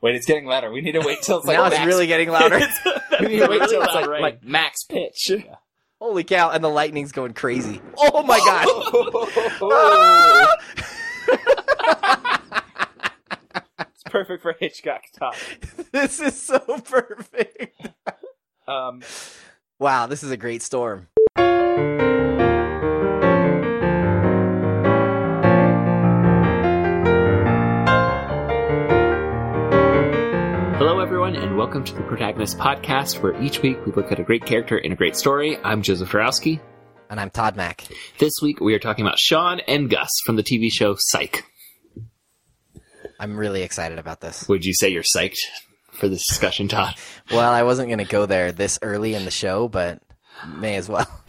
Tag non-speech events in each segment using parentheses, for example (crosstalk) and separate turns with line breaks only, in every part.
Wait, it's getting louder. We need to wait till it's like
now it's
max-
really getting louder. (laughs) (laughs)
we need to wait till it's like, like max pitch.
Holy cow! And the lightning's going crazy. (laughs) Oh my god!
it's perfect for Hitchcock talk.
this is so perfect.
Um,
Wow, this is a great storm.
Everyone, and welcome to the Protagonist Podcast, where each week we look at a great character in a great story. I'm Joseph Dorowski.
And I'm Todd Mack.
This week we are talking about Shawn and Gus from the TV show Psych.
I'm really excited about this.
Would you say you're psyched for this discussion, Todd? (laughs)
Well, I wasn't going to go there this early in the show, but may as well. (laughs)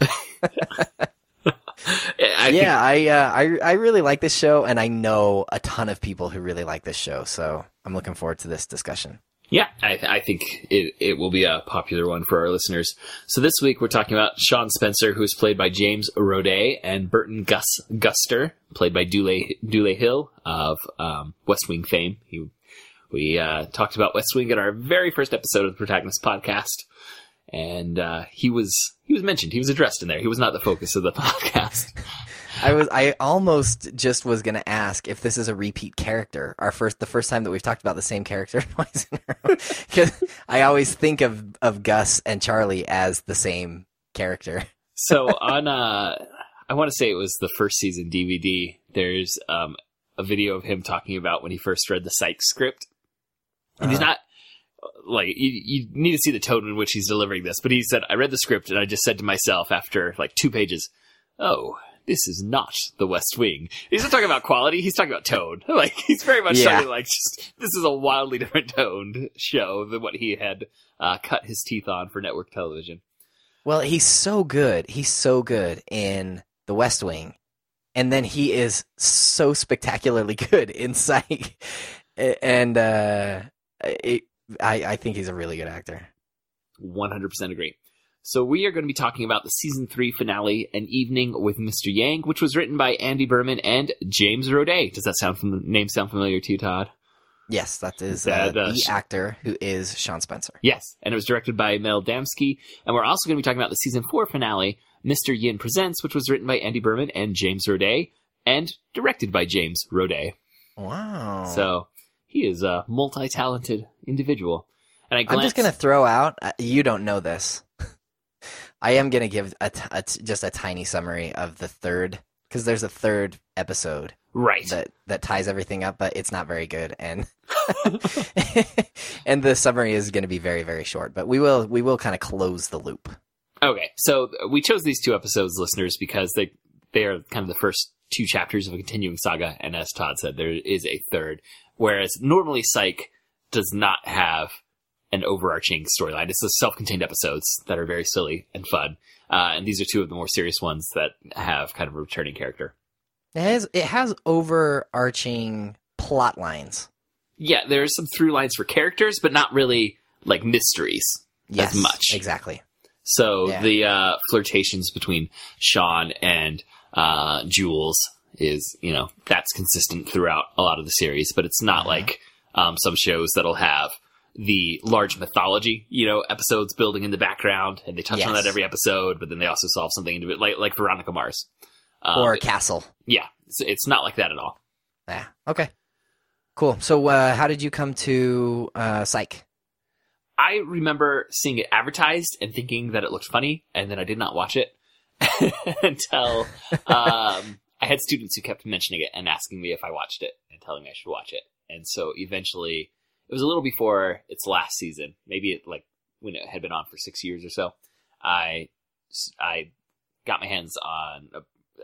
I
yeah, I, uh, I I really like this show, and I know a ton of people who really like this show. So I'm looking forward to this discussion.
Yeah, I, I think it, it will be a popular one for our listeners. So this week we're talking about Shawn Spencer, who is played by James Roday, and Burton Gus Guster, played by Dule Dule Hill of um, West Wing fame. He, we uh, talked about West Wing in our very first episode of the Protagonist podcast, and uh, he was he was mentioned. He was addressed in there. He was not the focus of the (laughs) podcast.
I was I almost just was going to ask if this is a repeat character. Our first the first time that we've talked about the same character (laughs) twice in a row. Cuz I always think of of Gus and Charlie as the same character.
So on, uh, I want to say it was the first season DVD. There's um, a video of him talking about when he first read the Psych script. And he's
Uh-huh.
not like you, you need to see the tone in which he's delivering this. But he said, "I read the script and I just said to myself after like two pages, oh." This is not the West Wing. He's not talking about quality. He's talking about tone. (laughs) Like he's very much
Yeah.
talking like just this is a wildly different toned show than what he had uh, cut his teeth on for network television.
Well, he's so good. He's so good in The West Wing. And then he is so spectacularly (laughs) good in Psych. And uh it, I I think he's a really good actor.
100% agree. So we are going to be talking about the season three finale, An Evening with Mr. Yang, which was written by Andy Berman and James Roday. Does that sound fam- name sound familiar to you, Todd?
Yes, that is uh,
That, uh,
the actor who is Shawn Spencer.
Yes, and it was directed by Mel Damsky. And we're also going to be talking about the season four finale, Mr. Yin Presents, which was written by Andy Berman and James Roday, and directed by James Roday.
Wow.
So he is a multi-talented individual. And I
I'm just gonna throw out. Uh, you don't know this. (laughs) I am gonna give a, t- a t- just a tiny summary of the third because there's a third episode
right.
that that ties everything up, but it's not very good, and (laughs) (laughs) and the summary is gonna be very very short. But we will we will kind of close the loop.
Okay, so we chose these two episodes, listeners, because they they are kind of the first two chapters of a continuing saga, and as Todd said, there is a third. Whereas normally Psych does not have an overarching storyline; it's the self-contained episodes that are very silly and fun, uh, and these are two of the more serious ones that have kind of a returning character.
It has it has overarching plot lines.
Yeah, there are some through lines for characters, but not really like mysteries.
Yes,
much.
exactly.
So
Yeah.
the uh, flirtations between Shawn and uh, Jules is, you know, that's consistent throughout a lot of the series, but it's not
Uh-huh.
like um, some shows that'll have the large mythology, you know, episodes building in the background, and they touch on that every episode, but then they also solve something into it, like like Veronica Mars. Um,
or Castle.
yeah, it's, it's not like that at all.
Yeah. Okay. Cool. So, uh, how did you come to uh, Psych?
I remember seeing it advertised and thinking that it looked funny, and then I did not watch it (laughs) until (laughs) um, I had students who kept mentioning it and asking me if I watched it and telling me I should watch it. And so eventually, it was a little before its last season, maybe it, like when it had been on for six years or so. I I got my hands on a,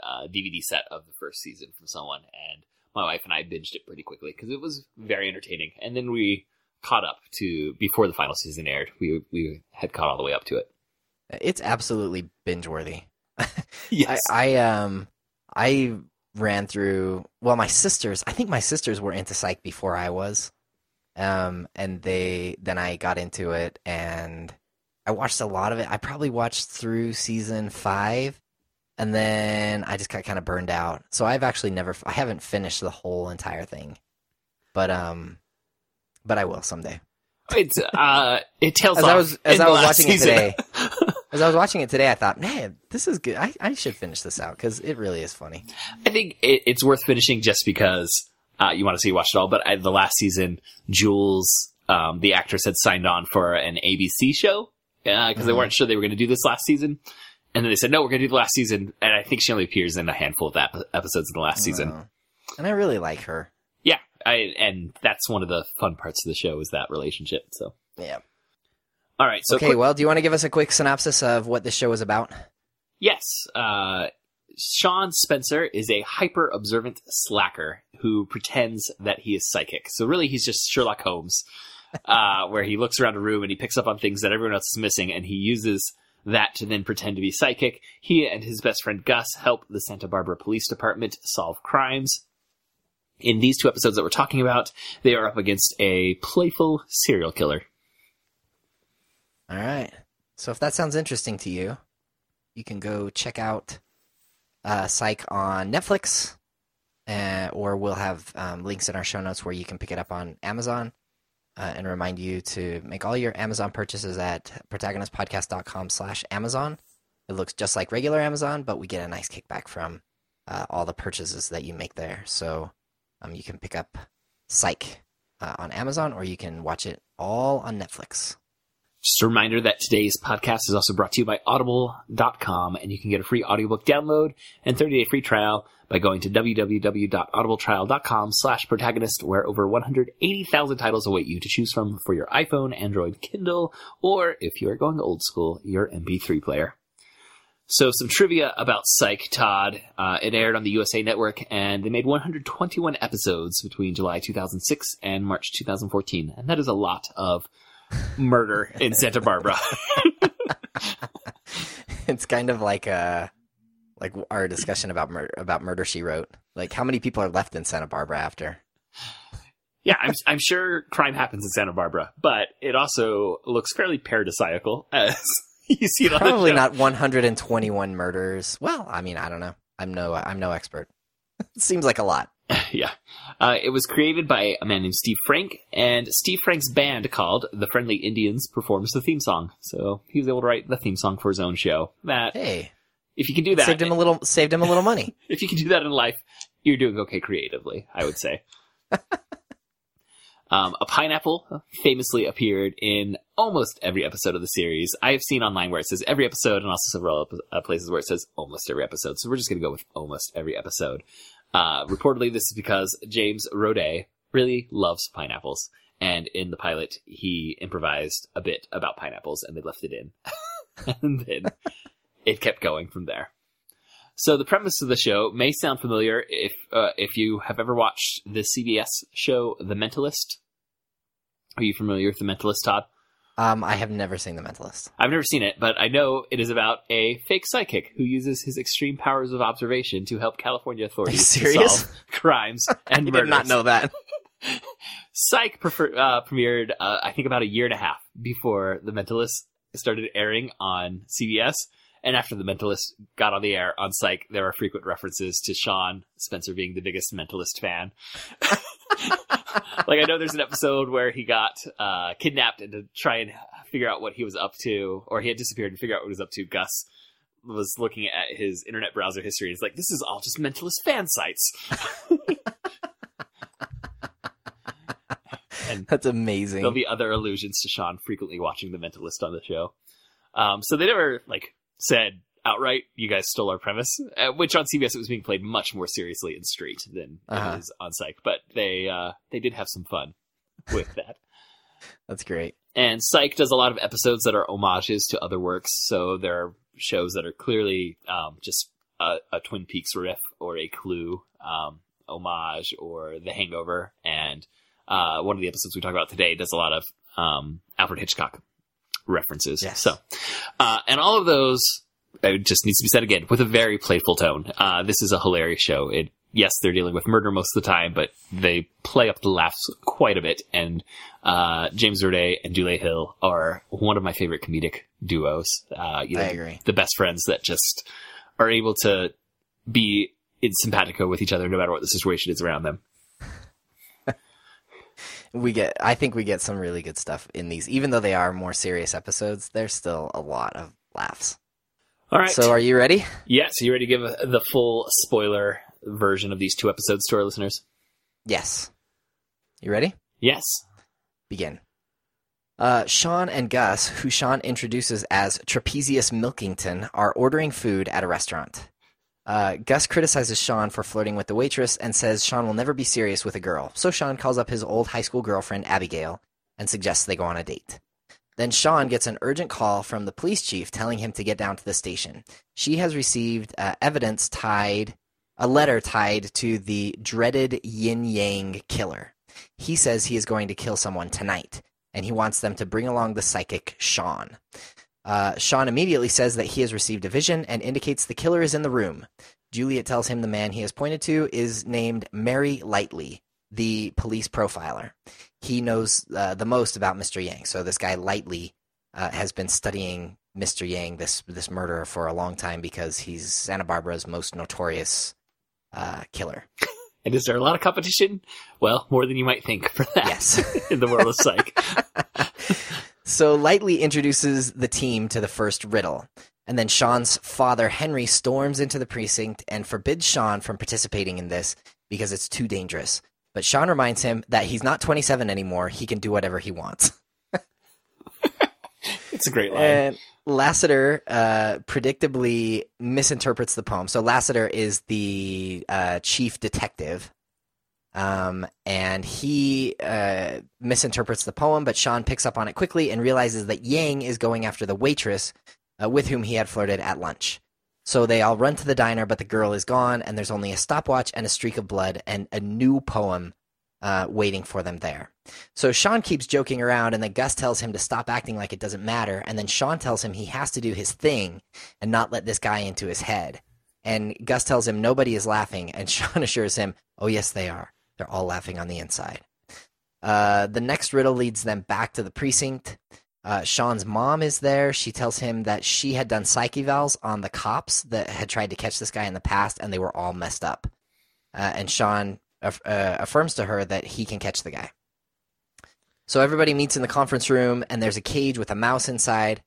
a DVD set of the first season from someone, and my wife and I binged it pretty quickly because it was very entertaining. And then we caught up to before the final season aired. We we had caught all the way up to it.
It's absolutely binge worthy. (laughs)
Yes.
I, I um I ran through well my sisters I think my sisters were into psych before I was. Um and they then I got into it and I watched a lot of it. I probably watched through season 5 and then I just got kind of burned out. So I've actually never I haven't finished the whole entire thing. But um but I will someday.
It's uh, it tells
As. I was as I was watching
season.
it today, (laughs) as I was watching it today, I thought, man, this is good. I, I should finish this out because it really is funny.
I think it, it's worth finishing just because uh, you want to see watch it all. But I, the last season, Jules, um, the actress, had signed on for an ABC show because they
Mhm.
weren't sure they were going to do this last season. And then they said, no, we're going to do the last season. And I think she only appears in a handful of ep- episodes in the last season.
Uh, and I really like her.
Yeah. I, and that's one of the fun parts of the show is that relationship. So,
Yeah.
all right. So,
okay.
quick-
well, do you want to give us a quick synopsis of what this show is about?
Yes. Uh, Shawn Spencer is a hyper observant slacker who pretends that he is psychic. So really, he's just Sherlock Holmes, uh, (laughs) where he looks around a room and he picks up on things that everyone else is missing, and he uses that to then pretend to be psychic. He and his best friend Gus help the Santa Barbara Police Department solve crimes. In these two episodes that we're talking about, they are up against a playful serial killer.
All right. So if that sounds interesting to you, you can go check out uh, Psych on Netflix, uh, or we'll have um, links in our show notes where you can pick it up on Amazon. Uh, and remind you to make all your Amazon purchases at protagonistpodcast.com slash Amazon. It looks just like regular Amazon, but we get a nice kickback from uh, all the purchases that you make there. So um, you can pick up Psych uh, on Amazon, or you can watch it all on Netflix.
Just a reminder that today's podcast is also brought to you by audible.com and you can get a free audiobook download and 30 day free trial by going to www.audibletrial.com slash protagonist where over 180,000 titles await you to choose from for your iPhone, Android, Kindle, or if you are going old school, your MP3 player. So some trivia about Psych, Todd. Uh, it aired on the USA Network and they made 121 episodes between July 2006 and March 2014. And that is a lot of murder (laughs) in Santa Barbara. (laughs)
it's kind of like uh like our discussion about mur- about murder she wrote. Like how many people are left in santa barbara after?
Yeah, I'm, I'm sure crime happens in Santa Barbara, but it also looks fairly paradisiacal as (laughs) you see it on
probably
the show.
not 121 murders. Well i mean i don't know. I'm no i'm no expert. It seems like a lot (clears throat)
yeah. Uh, it was created by a man named Steve Frank, and Steve Frank's band called the Friendly Indians performs the theme song. So he was able to write the theme song for his own show. That
hey
if you can do that,
saved him a little saved him a little money (laughs)
if you can do that in life, you're doing okay creatively, I would say. (laughs) um, a pineapple famously appeared in almost every episode of the series. I have seen online where it says every episode, and also several uh, places where it says almost every episode. So we're just going to go with almost every episode. Uh, reportedly, this is because James Roday really loves pineapples. And in the pilot, he improvised a bit about pineapples, and they left it in. (laughs) and then it kept going from there. So the premise of the show may sound familiar if uh, if you have ever watched the CBS show The Mentalist. Are you familiar with The Mentalist, Todd?
Um i have never seen the mentalist
I've never seen it, but I know it is about a fake psychic who uses his extreme powers of observation to help California authorities
serious?
solve (laughs) crimes (laughs) and
i
murders.
did not know that (laughs)
Psych prefer- uh, premiered, uh, I think, about a year and a half before The Mentalist started airing on CBS. And after The Mentalist got on the air on Psych, there are frequent references to Shawn Spencer being the biggest Mentalist fan. (laughs) like, I know there's an episode where he got uh, kidnapped and to try and figure out what he was up to, or he had disappeared and figure out what he was up to. Gus was looking at his internet browser history. He's like, this is all just Mentalist fan sites. (laughs) and
that's amazing
there'll be other allusions to Shawn frequently watching The Mentalist on the show. Um, so they never like said outright, "You guys stole our premise," uh, which on CBS it was being played much more seriously and straight than
Uh-huh.
it is on Psych. But they uh, they did have some fun with that. (laughs)
that's great
And Psych does a lot of episodes that are homages to other works. So there are shows that are clearly um, just a, a Twin Peaks riff or a Clue um, homage or The Hangover. And uh, one of the episodes we talk about today does a lot of um, Alfred Hitchcock references.
Yes.
So, uh, and all of those it just needs to be said again with a very playful tone. Uh, this is a hilarious show. It yes, they're dealing with murder most of the time, but they play up the laughs quite a bit. And uh, James Roday and Dule Hill are one of my favorite comedic duos. Uh, you know,
I agree.
the best friends that just are able to be in simpatico with each other no matter what the situation is around them.
We get I think we get some really good stuff in these. Even though they are more serious episodes, there's still a lot of laughs.
All right.
So are you ready?
yeah, so you ready to give the full spoiler version of these two episodes to our listeners?
Yes. You ready?
Yes.
Begin. Uh, Shawn and Gus, who Shawn introduces as Trapezius Milkington, are ordering food at a restaurant. Uh, Gus criticizes Shawn for flirting with the waitress and says Shawn will never be serious with a girl. So Shawn calls up his old high school girlfriend, Abigail, and suggests they go on a date. Then Shawn gets an urgent call from the police chief telling him to get down to the station. She has received uh, evidence tied, a letter tied to the dreaded Yin Yang killer. He says he is going to kill someone tonight, and he wants them to bring along the psychic Sean. Uh, Shawn immediately says that he has received a vision and indicates the killer is in the room. Juliet tells him the man he has pointed to is named Mary Lightly, the police profiler. He knows uh, the most about Mr. Yang. So this guy Lightly uh, has been studying Mr. Yang, this this murderer, for a long time because he's Santa Barbara's most notorious uh, killer. (laughs)
And is there a lot of competition? Well, more than you might think for that
Yes. (laughs)
in the world of psych. (laughs)
So Lightly introduces the team to the first riddle. And then Shawn's father, Henry, storms into the precinct and forbids Shawn from participating in this because it's too dangerous. But Sean reminds him that he's not 27 anymore. He can do whatever he wants. (laughs)
It's a great line.
And Lassiter uh, predictably misinterprets the poem. So Lassiter is the uh, chief detective, um, and he uh, misinterprets the poem. But Shawn picks up on it quickly and realizes that Yang is going after the waitress uh, with whom he had flirted at lunch. So they all run to the diner, but the girl is gone, and there's only a stopwatch and a streak of blood and a new poem uh, waiting for them there. So Shawn keeps joking around, and then Gus tells him to stop acting like it doesn't matter. And then Shawn tells him he has to do his thing and not let this guy into his head. And Gus tells him nobody is laughing, and (laughs) Shawn assures him, oh, yes, they are. They're all laughing on the inside. Uh, the next riddle leads them back to the precinct. Uh, Shawn's mom is there. She tells him that she had done psych evals on the cops that had tried to catch this guy in the past, and they were all messed up. Uh, and Shawn aff- uh, affirms to her that he can catch the guy. So everybody meets in the conference room, and there's a cage with a mouse inside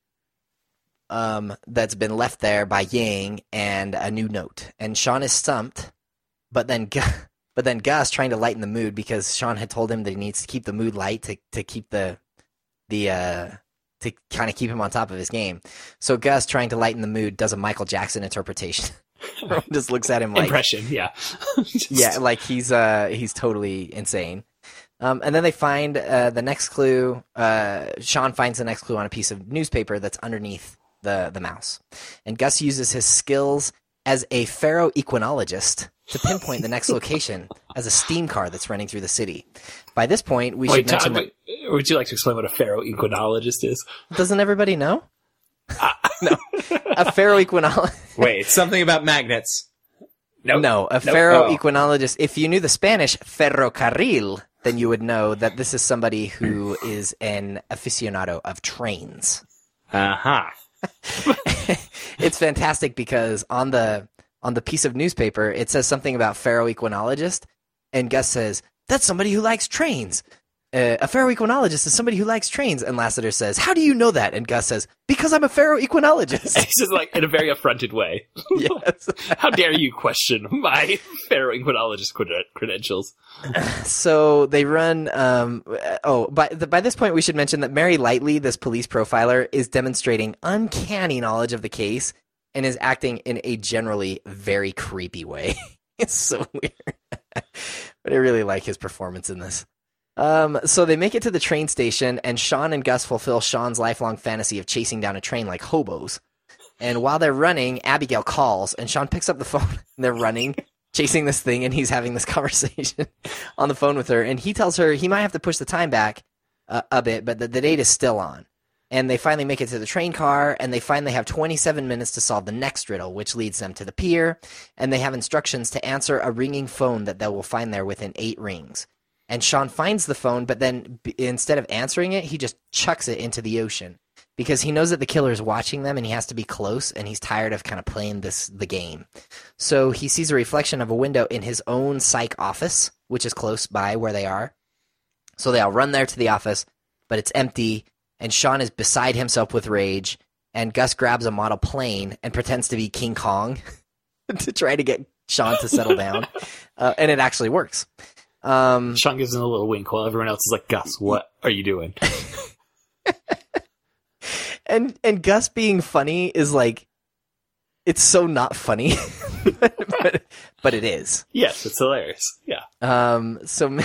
um, that's been left there by Yang and a new note. And Shawn is stumped, but then (laughs) but then Gus trying to lighten the mood because Shawn had told him that he needs to keep the mood light to to keep the the uh, to kind of keep him on top of his game. So Gus trying to lighten the mood does a Michael Jackson interpretation. (laughs) Just looks at him like
Impression, yeah. Just- (laughs)
yeah, like he's uh he's totally insane. Um, and then they find uh, the next clue. Uh, Shawn finds the next clue on a piece of newspaper that's underneath the the mouse, and Gus uses his skills as a ferroequinologist to pinpoint the next location (laughs) as a steam car that's running through the city. By this point, we
Wait,
should mention
wait, would you like to explain what a ferroequinologist is?
doesn't everybody know? (laughs) no, a ferroequinologist. (laughs)
Wait, something about magnets.
Nope.
No, a
Nope.
pharaoh
Oh.
equinologist. If you knew the Spanish ferrocarril, then you would know that this is somebody who is an aficionado of trains.
Uh huh.
It's fantastic because on the on the piece of newspaper it says something about ferroequinologist, and Gus says that's somebody who likes trains. Uh, a ferroequinologist is somebody who likes trains, and Lassiter says, "How do you know that?" And Gus says, "Because I'm a ferroequinologist." (laughs)
This is like in a very affronted way. (laughs)
yes. (laughs)
How dare you question my ferroequinologist credentials? (sighs)
So they run. Um, oh, by the, by this point, we should mention that Mary Lightly, this police profiler, is demonstrating uncanny knowledge of the case and is acting in a generally very creepy way. it's so weird, but I really like his performance in this. Um, so they make it to the train station, and Shawn and Gus fulfill Shawn's lifelong fantasy of chasing down a train like hobos. And while they're running, Abigail calls, and Shawn picks up the (laughs) phone. And they're running, chasing this thing, and he's having this (laughs) conversation on the phone with her. And he tells her he might have to push the time back uh, a bit, but the, the date is still on. And they finally make it to the train car, and they find they have 27 minutes to solve the next riddle, which leads them to the pier. And they have instructions to answer a ringing phone that they will find there within eight rings. And Shawn finds the phone, but then b- instead of answering it, he just chucks it into the ocean because he knows that the killer is watching them and he has to be close and he's tired of kind of playing this the game. So he sees a reflection of a window in his own psych office, which is close by where they are. So they all run there to the office, but it's empty, and Shawn is beside himself with rage. And Gus grabs a model plane and pretends to be King Kong (laughs) to try to get Shawn to settle down, (laughs) uh, and it actually works. Um,
Shawn gives him a little wink while everyone else is like, Gus, what are you doing? (laughs)
and and Gus being funny is like, it's so not funny, (laughs) but, but it is.
yes, it's hilarious. Yeah.
Um, so,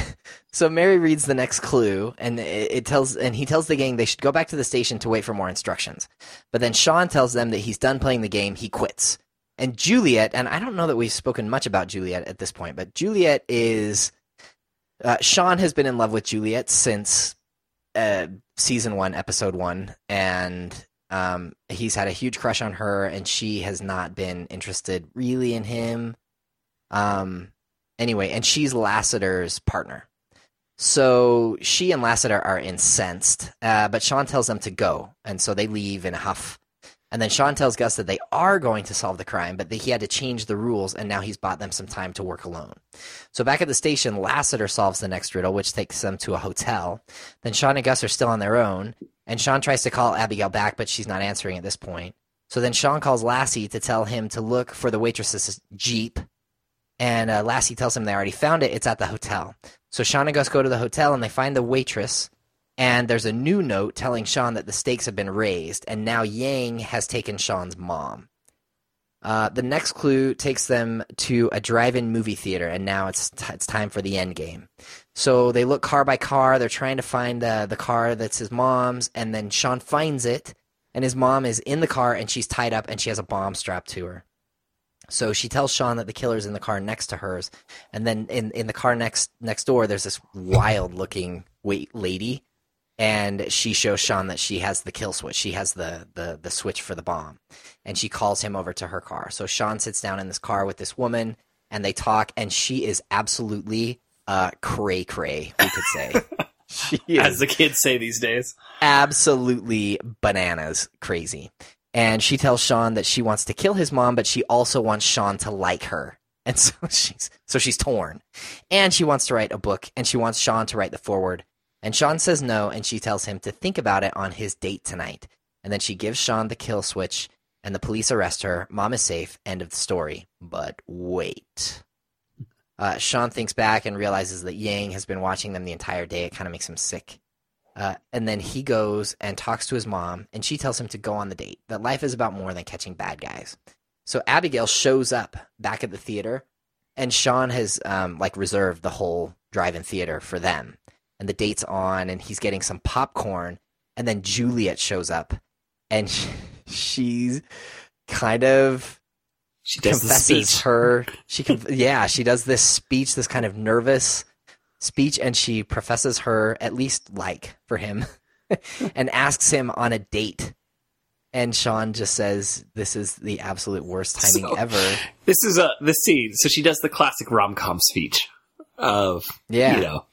so Mary reads the next clue, and it, it tells, and he tells the gang they should go back to the station to wait for more instructions. But then Shawn tells them that he's done playing the game, he quits. And Juliet, and I don't know that we've spoken much about Juliet at this point, but Juliet is, uh, Shawn has been in love with Juliet since uh, season one, episode one, and um, he's had a huge crush on her, and she has not been interested really in him. Um, anyway, and she's Lassiter's partner. So she and Lassiter are incensed, uh, but Shawn tells them to go, and so they leave in a huff. And then Shawn tells Gus that they are going to solve the crime, but that he had to change the rules, and now he's bought them some time to work alone. So back at the station, Lassiter solves the next riddle, which takes them to a hotel. Then Shawn and Gus are still on their own, and Shawn tries to call Abigail back, but she's not answering at this point. So then Shawn calls Lassie to tell him to look for the waitress's Jeep, and uh, Lassie tells him they already found it. It's at the hotel. So Shawn and Gus go to the hotel, and they find the waitress, and there's a new note telling Shawn that the stakes have been raised, and now Yang has taken Shawn's mom. Uh, the next clue takes them to a drive-in movie theater, and now it's t- it's time for the end game. So they look car by car. They're trying to find uh, the car that's his mom's, and then Shawn finds it, and his mom is in the car, and she's tied up, and she has a bomb strapped to her. So she tells Shawn that the killer's in the car next to hers, and then in, in the car next next door, there's this wild looking wait lady, and she shows Shawn that she has the kill switch. She has the, the the switch for the bomb, and she calls him over to her car. So Shawn sits down in this car with this woman, and they talk, and she is absolutely uh cray cray. We could say (laughs) she is
As the kids say these days.
absolutely bananas crazy. And she tells Shawn that she wants to kill his mom, but she also wants Shawn to like her. And (laughs) so she's so she's torn. And she wants to write a book and she wants Shawn to write the forward. And Shawn says no and she tells him to think about it on his date tonight. And then she gives Shawn the kill switch and the police arrest her. Mom is safe. End of the story. But wait. Uh, Shawn thinks back and realizes that Yang has been watching them the entire day. It kind of makes him sick. Uh, and then he goes and talks to his mom, and she tells him to go on the date, that life is about more than catching bad guys. So Abigail shows up back at the theater, and Shawn has um, like reserved the whole drive-in theater for them. And the date's on, and he's getting some popcorn, and then Juliet shows up, and she, (laughs) she's kind of
She
confesses her. She conf- (laughs) yeah, she does this speech, this kind of nervous speech, and she professes her at least like for him, (laughs) and asks him on a date. And Shawn just says, "This is the absolute worst timing
So-
ever."
This is a the scene. So she does the classic rom com speech of
Yeah,
you know,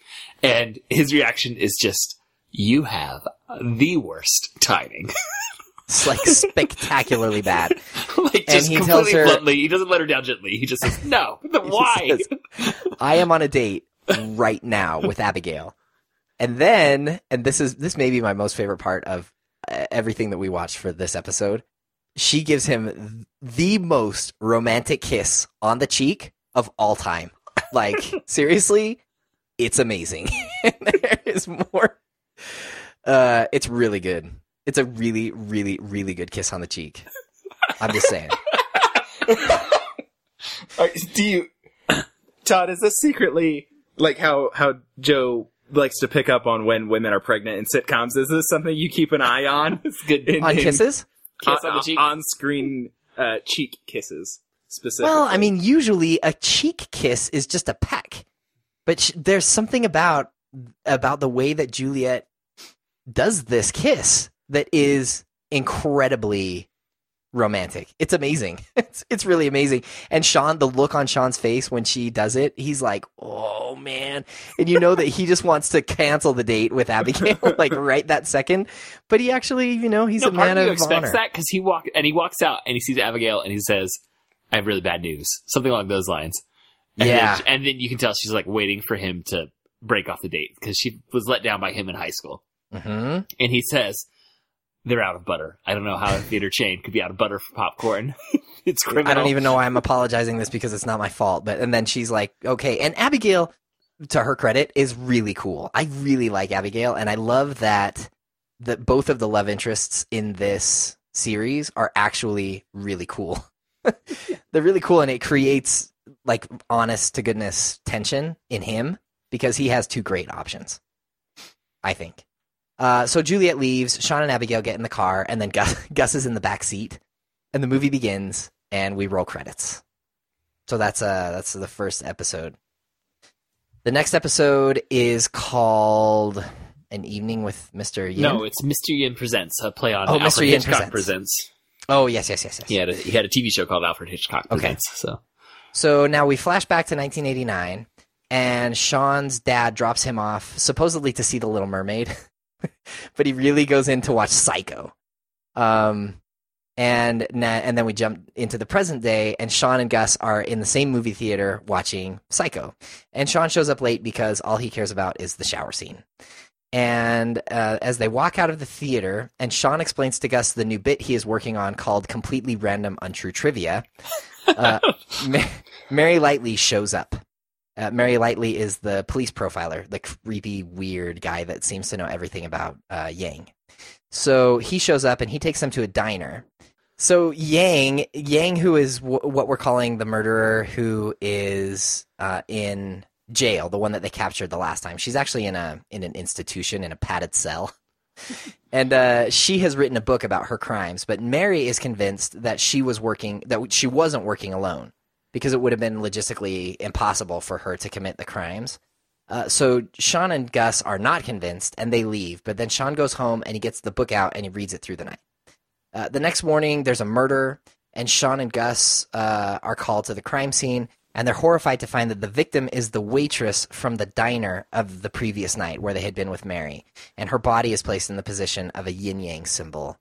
and his reaction is just, "You have the worst timing." (laughs)
it's like spectacularly bad. (laughs)
like
And
just
he tells
completely
her-
bluntly. He doesn't let her down gently. He just says, "No, (laughs) the why?"
says, I am on a date right now with Abigail. And then, and this is this may be my most favorite part of uh, everything that we watched for this episode. She gives him the most romantic kiss on the cheek of all time. Like seriously, it's amazing. (laughs) there is more. Uh, it's really good. It's a really, really, really good kiss on the cheek. I'm just saying. (laughs)
Do you, Todd? Is this secretly like how how Joe likes to pick up on when women are pregnant in sitcoms? Is this something you keep an eye on? (laughs)
It's good.
In-
On
in-
kisses?
Kiss on the cheek.
on screen uh, cheek kisses specifically.
Well, I mean, usually a cheek kiss is just a peck, but sh- there's something about about the way that Juliet does this kiss that is incredibly romantic. It's amazing. (laughs) It's it's really amazing. And Shawn, the look on Shawn's face when she does it, he's like, "Oh man!" And you know that he just wants to cancel the date with Abigail, (laughs) like right that second. But he actually, you know, he's
no,
a man
of
of
expects
honor.
that because he walk and he walks out and he sees Abigail and he says, "I have really bad news," something along those lines. And
Yeah.
then, and then you can tell she's like waiting for him to break off the date because she was let down by him in high school.
hmm
And he says, they're out of butter. I don't know how a theater chain could be out of butter for popcorn. (laughs) it's criminal.
I don't even know why I'm apologizing this because it's not my fault. But and then she's like, okay. And Abigail, to her credit, is really cool. I really like Abigail, and I love that that both of the love interests in this series are actually really cool. (laughs) They're really cool, and it creates like honest to goodness tension in him because he has two great options. I think. Uh, so Juliet leaves. Shawn and Abigail get in the car, and then Gus, (laughs) Gus is in the back seat, and the movie begins, and we roll credits. So that's uh that's the first episode. The next episode is called "An Evening with Mr. Yin."
No, it's Mr. Yin Presents, a play on
Oh,
Alfred
Mr. Yin
Hitchcock
Presents.
Presents.
Oh yes, yes, yes, yes.
He had a, he had a TV show called Alfred Hitchcock
Okay.
Presents. So
So now we flash back to 1989, and Shawn's dad drops him off supposedly to see The Little Mermaid, (laughs) but he really goes in to watch Psycho. Um, and and then we jump into the present day, and Shawn and Gus are in the same movie theater watching Psycho, and Shawn shows up late because all he cares about is the shower scene. And uh, as they walk out of the theater, and Shawn explains to Gus the new bit he is working on called "Completely Random Untrue Trivia." Uh, (laughs) Ma- Mary Lightly shows up. Uh, Mary Lightly is the police profiler, the creepy, weird guy that seems to know everything about uh, Yang. So he shows up and he takes them to a diner. So Yang, Yang, who is w- what we're calling the murderer, who is uh, in jail, the one that they captured the last time. She's actually in a in an institution in a padded cell. (laughs) And uh, she has written a book about her crimes, but Mary is convinced that she was working that she wasn't working alone because it would have been logistically impossible for her to commit the crimes. Uh, so Shawn and Gus are not convinced, and they leave. But then Shawn goes home and he gets the book out and he reads it through the night. Uh, the next morning, there's a murder, and Shawn and Gus uh, are called to the crime scene, and they're horrified to find that the victim is the waitress from the diner of the previous night where they had been with Mary, and her body is placed in the position of a yin yang symbol.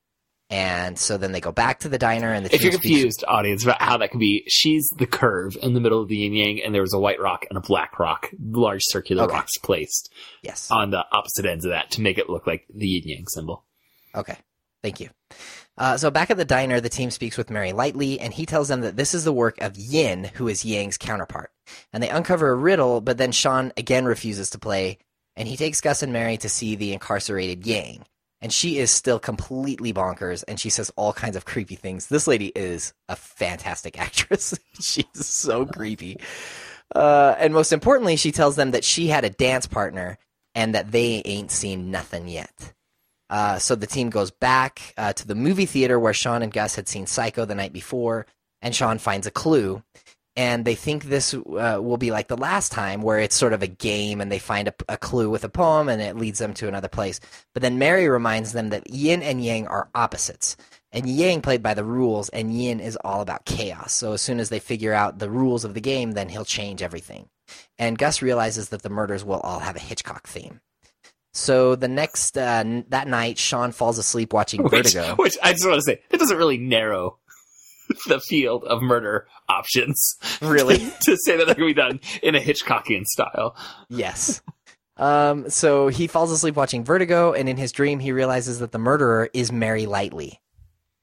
And so then they go back to the diner, and the
if you're confused, audience, about how that could be, she's the curve in the middle of the yin yang, and there was a white rock and a black rock, large circular
Okay.
rocks placed
yes,
on the opposite ends of that to make it look like the yin yang symbol.
Okay, thank you. Uh, so back at the diner, the team speaks with Mary Lightly, and he tells them that this is the work of Yin, who is Yang's counterpart. And they uncover a riddle, but then Shawn again refuses to play, and he takes Gus and Mary to see the incarcerated Yang. And she is still completely bonkers, and she says all kinds of creepy things. This lady is a fantastic (laughs) actress. She's so creepy. Uh, and most importantly, she tells them that she had a dance partner and that they ain't seen nothing yet. Uh, so the team goes back uh, to the movie theater where Shawn and Gus had seen Psycho the night before, and Shawn finds a clue. And they think this uh, will be like the last time, where it's sort of a game and they find a, a clue with a poem and it leads them to another place. But then Mary reminds them that yin and yang are opposites. And yang played by the rules, and yin is all about chaos. So as soon as they figure out the rules of the game, then he'll change everything. And Gus realizes that the murders will all have a Hitchcock theme. So the next uh, n- that night, Shawn falls asleep watching
Which,
Vertigo.
which I just want to say, it doesn't really narrow (laughs) the field of murder options.
Really? (laughs)
to say that they're going to be done in a Hitchcockian style.
yes. Um, so he falls asleep watching Vertigo, and in his dream, he realizes that the murderer is Mary Lightly,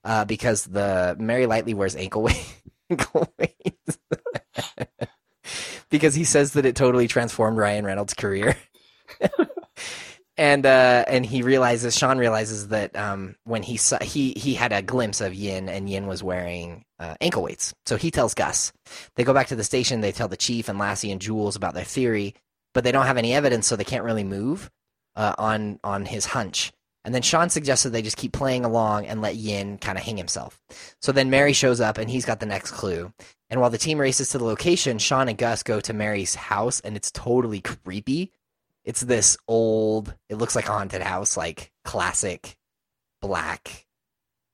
uh, because the Mary Lightly wears ankle (laughs) weight. ankle weights. because he says that it totally transformed Ryan Reynolds' career. And uh, and he realizes Shawn realizes that um, when he saw he he had a glimpse of Yin and Yin was wearing uh, ankle weights. So he tells Gus. They go back to the station. They tell the chief and Lassie and Jules about their theory, but they don't have any evidence, so they can't really move uh, on on his hunch. And then Shawn suggests that they just keep playing along and let Yin kind of hang himself. So then Mary shows up and he's got the next clue. And while the team races to the location, Shawn and Gus go to Mary's house and it's totally creepy. It's this old, it looks like a haunted house, like classic black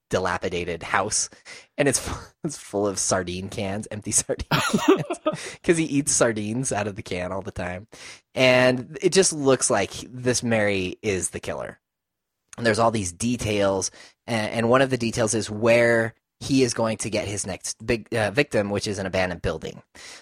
dilapidated house. And it's (laughs) it's full of sardine cans, (laughs) empty sardine cans. (laughs) Cuz he eats sardines out of the can all the time. And it just looks like this Mary is the killer. And there's all these details and, and one of the details is where he is going to get his next big uh, victim, which is an abandoned building.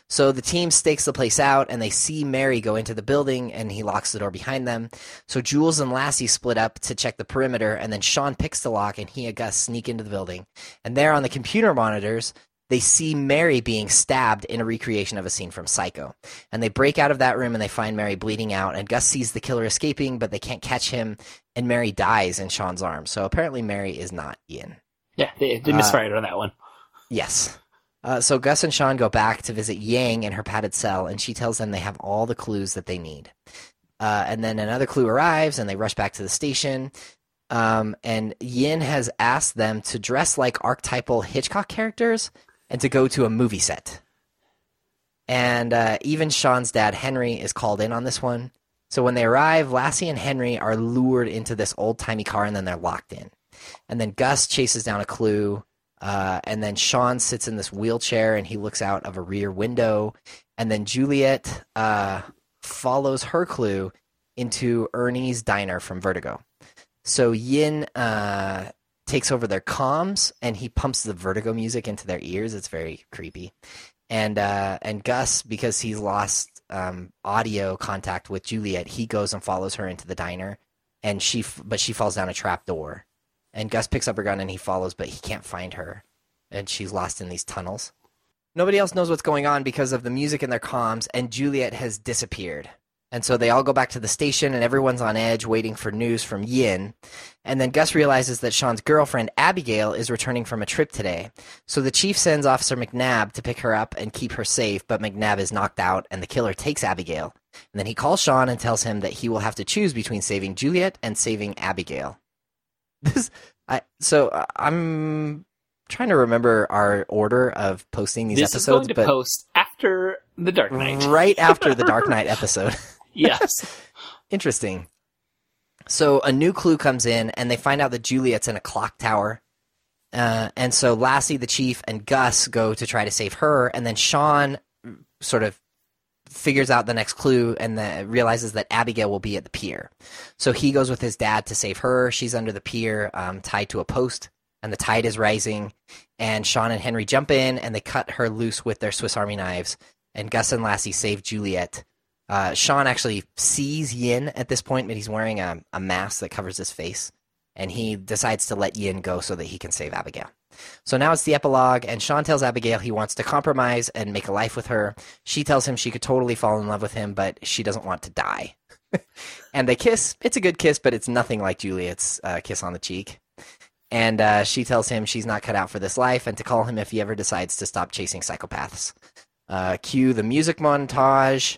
So the team stakes the place out, and they see Mary go into the building, and he locks the door behind them. So Jules and Lassie split up to check the perimeter, and then Shawn picks the lock, and he and Gus sneak into the building. And there on the computer monitors, they see Mary being stabbed in a recreation of a scene from Psycho. And they break out of that room and they find Mary bleeding out. And Gus sees the killer escaping, but they can't catch him. And Mary dies in Shawn's arms. So apparently, Mary is not Yin.
Yeah, they, they
Uh,
misfired on that one.
Yes. Uh, so Gus and Shawn go back to visit Yang in her padded cell, and she tells them they have all the clues that they need. Uh, and then another clue arrives, and they rush back to the station. Um, and Yin has asked them to dress like archetypal Hitchcock characters and to go to a movie set. And uh, even Shawn's dad, Henry, is called in on this one. So when they arrive, Lassie and Henry are lured into this old timey car, and then they're locked in. And then Gus chases down a clue. Uh, and then Shawn sits in this wheelchair and he looks out of a rear window. And then Juliet uh, follows her clue into Ernie's diner from Vertigo. So Yin uh, takes over their comms and he pumps the Vertigo music into their ears. It's very creepy. And uh, and Gus, because he's lost um, audio contact with Juliet, he goes and follows her into the diner. And she, but she falls down a trap door and Gus picks up her gun and he follows, but he can't find her, and she's lost in these tunnels. Nobody else knows what's going on because of the music in their comms, and Juliet has disappeared. And so they all go back to the station, and everyone's on edge waiting for news from Yin. And then Gus realizes that Shawn's girlfriend, Abigail, is returning from a trip today. So the chief sends Officer McNabb to pick her up and keep her safe, but McNabb is knocked out, and the killer takes Abigail. And then he calls Shawn and tells him that he will have to choose between saving Juliet and saving Abigail. This, I so uh, I'm trying to remember our order of posting these
This is going to post after the Dark Knight.
right after the Dark (laughs) Knight episode. (laughs)
yes.
Interesting. So a new clue comes in, and they find out that Juliet's in a clock tower. Uh, and so Lassie, the chief, and Gus go to try to save her, and then Shawn sort of figures out the next clue and the, realizes that Abigail will be at the pier. So he goes with his dad to save her. She's under the pier, um, tied to a post, and the tide is rising. And Shawn and Henry jump in, and they cut her loose with their Swiss Army knives. And Gus and Lassie save Juliet. Uh, Shawn actually sees Yin at this point, but he's wearing a, a mask that covers his face. And he decides to let Yin go so that he can save Abigail. So now it's the epilogue, and Shawn tells Abigail he wants to compromise and make a life with her. She tells him she could totally fall in love with him, but she doesn't want to die. (laughs) and they kiss. It's a good kiss, but it's nothing like Juliet's uh, kiss on the cheek. And uh, she tells him she's not cut out for this life and to call him if he ever decides to stop chasing psychopaths. Uh, cue the music montage.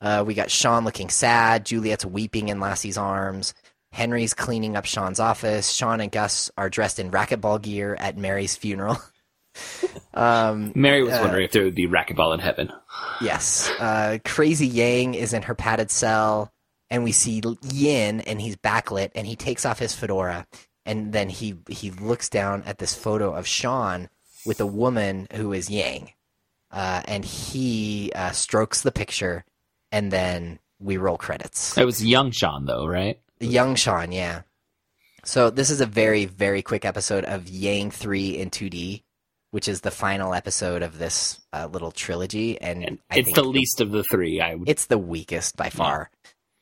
Uh, we got Shawn looking sad. Juliet's weeping in Lassie's arms. Henry's cleaning up Shawn's office. Shawn and Gus are dressed in racquetball gear at Mary's funeral. (laughs) um,
Mary was
Uh,
wondering if there would be racquetball in heaven.
yes. Uh, Crazy Yang is in her padded cell, and we see Yin, and he's backlit, and he takes off his fedora, and then he he looks down at this photo of Shawn with a woman who is Yang, uh, and he uh, strokes the picture, and then we roll credits.
It was young Shawn, though, right?
Young Shawn, yeah. So this is a very, very quick episode of Yang 3 in 2D, which is the final episode of this uh, little trilogy. And,
And it's the least of the three. I would.
it's the weakest by far.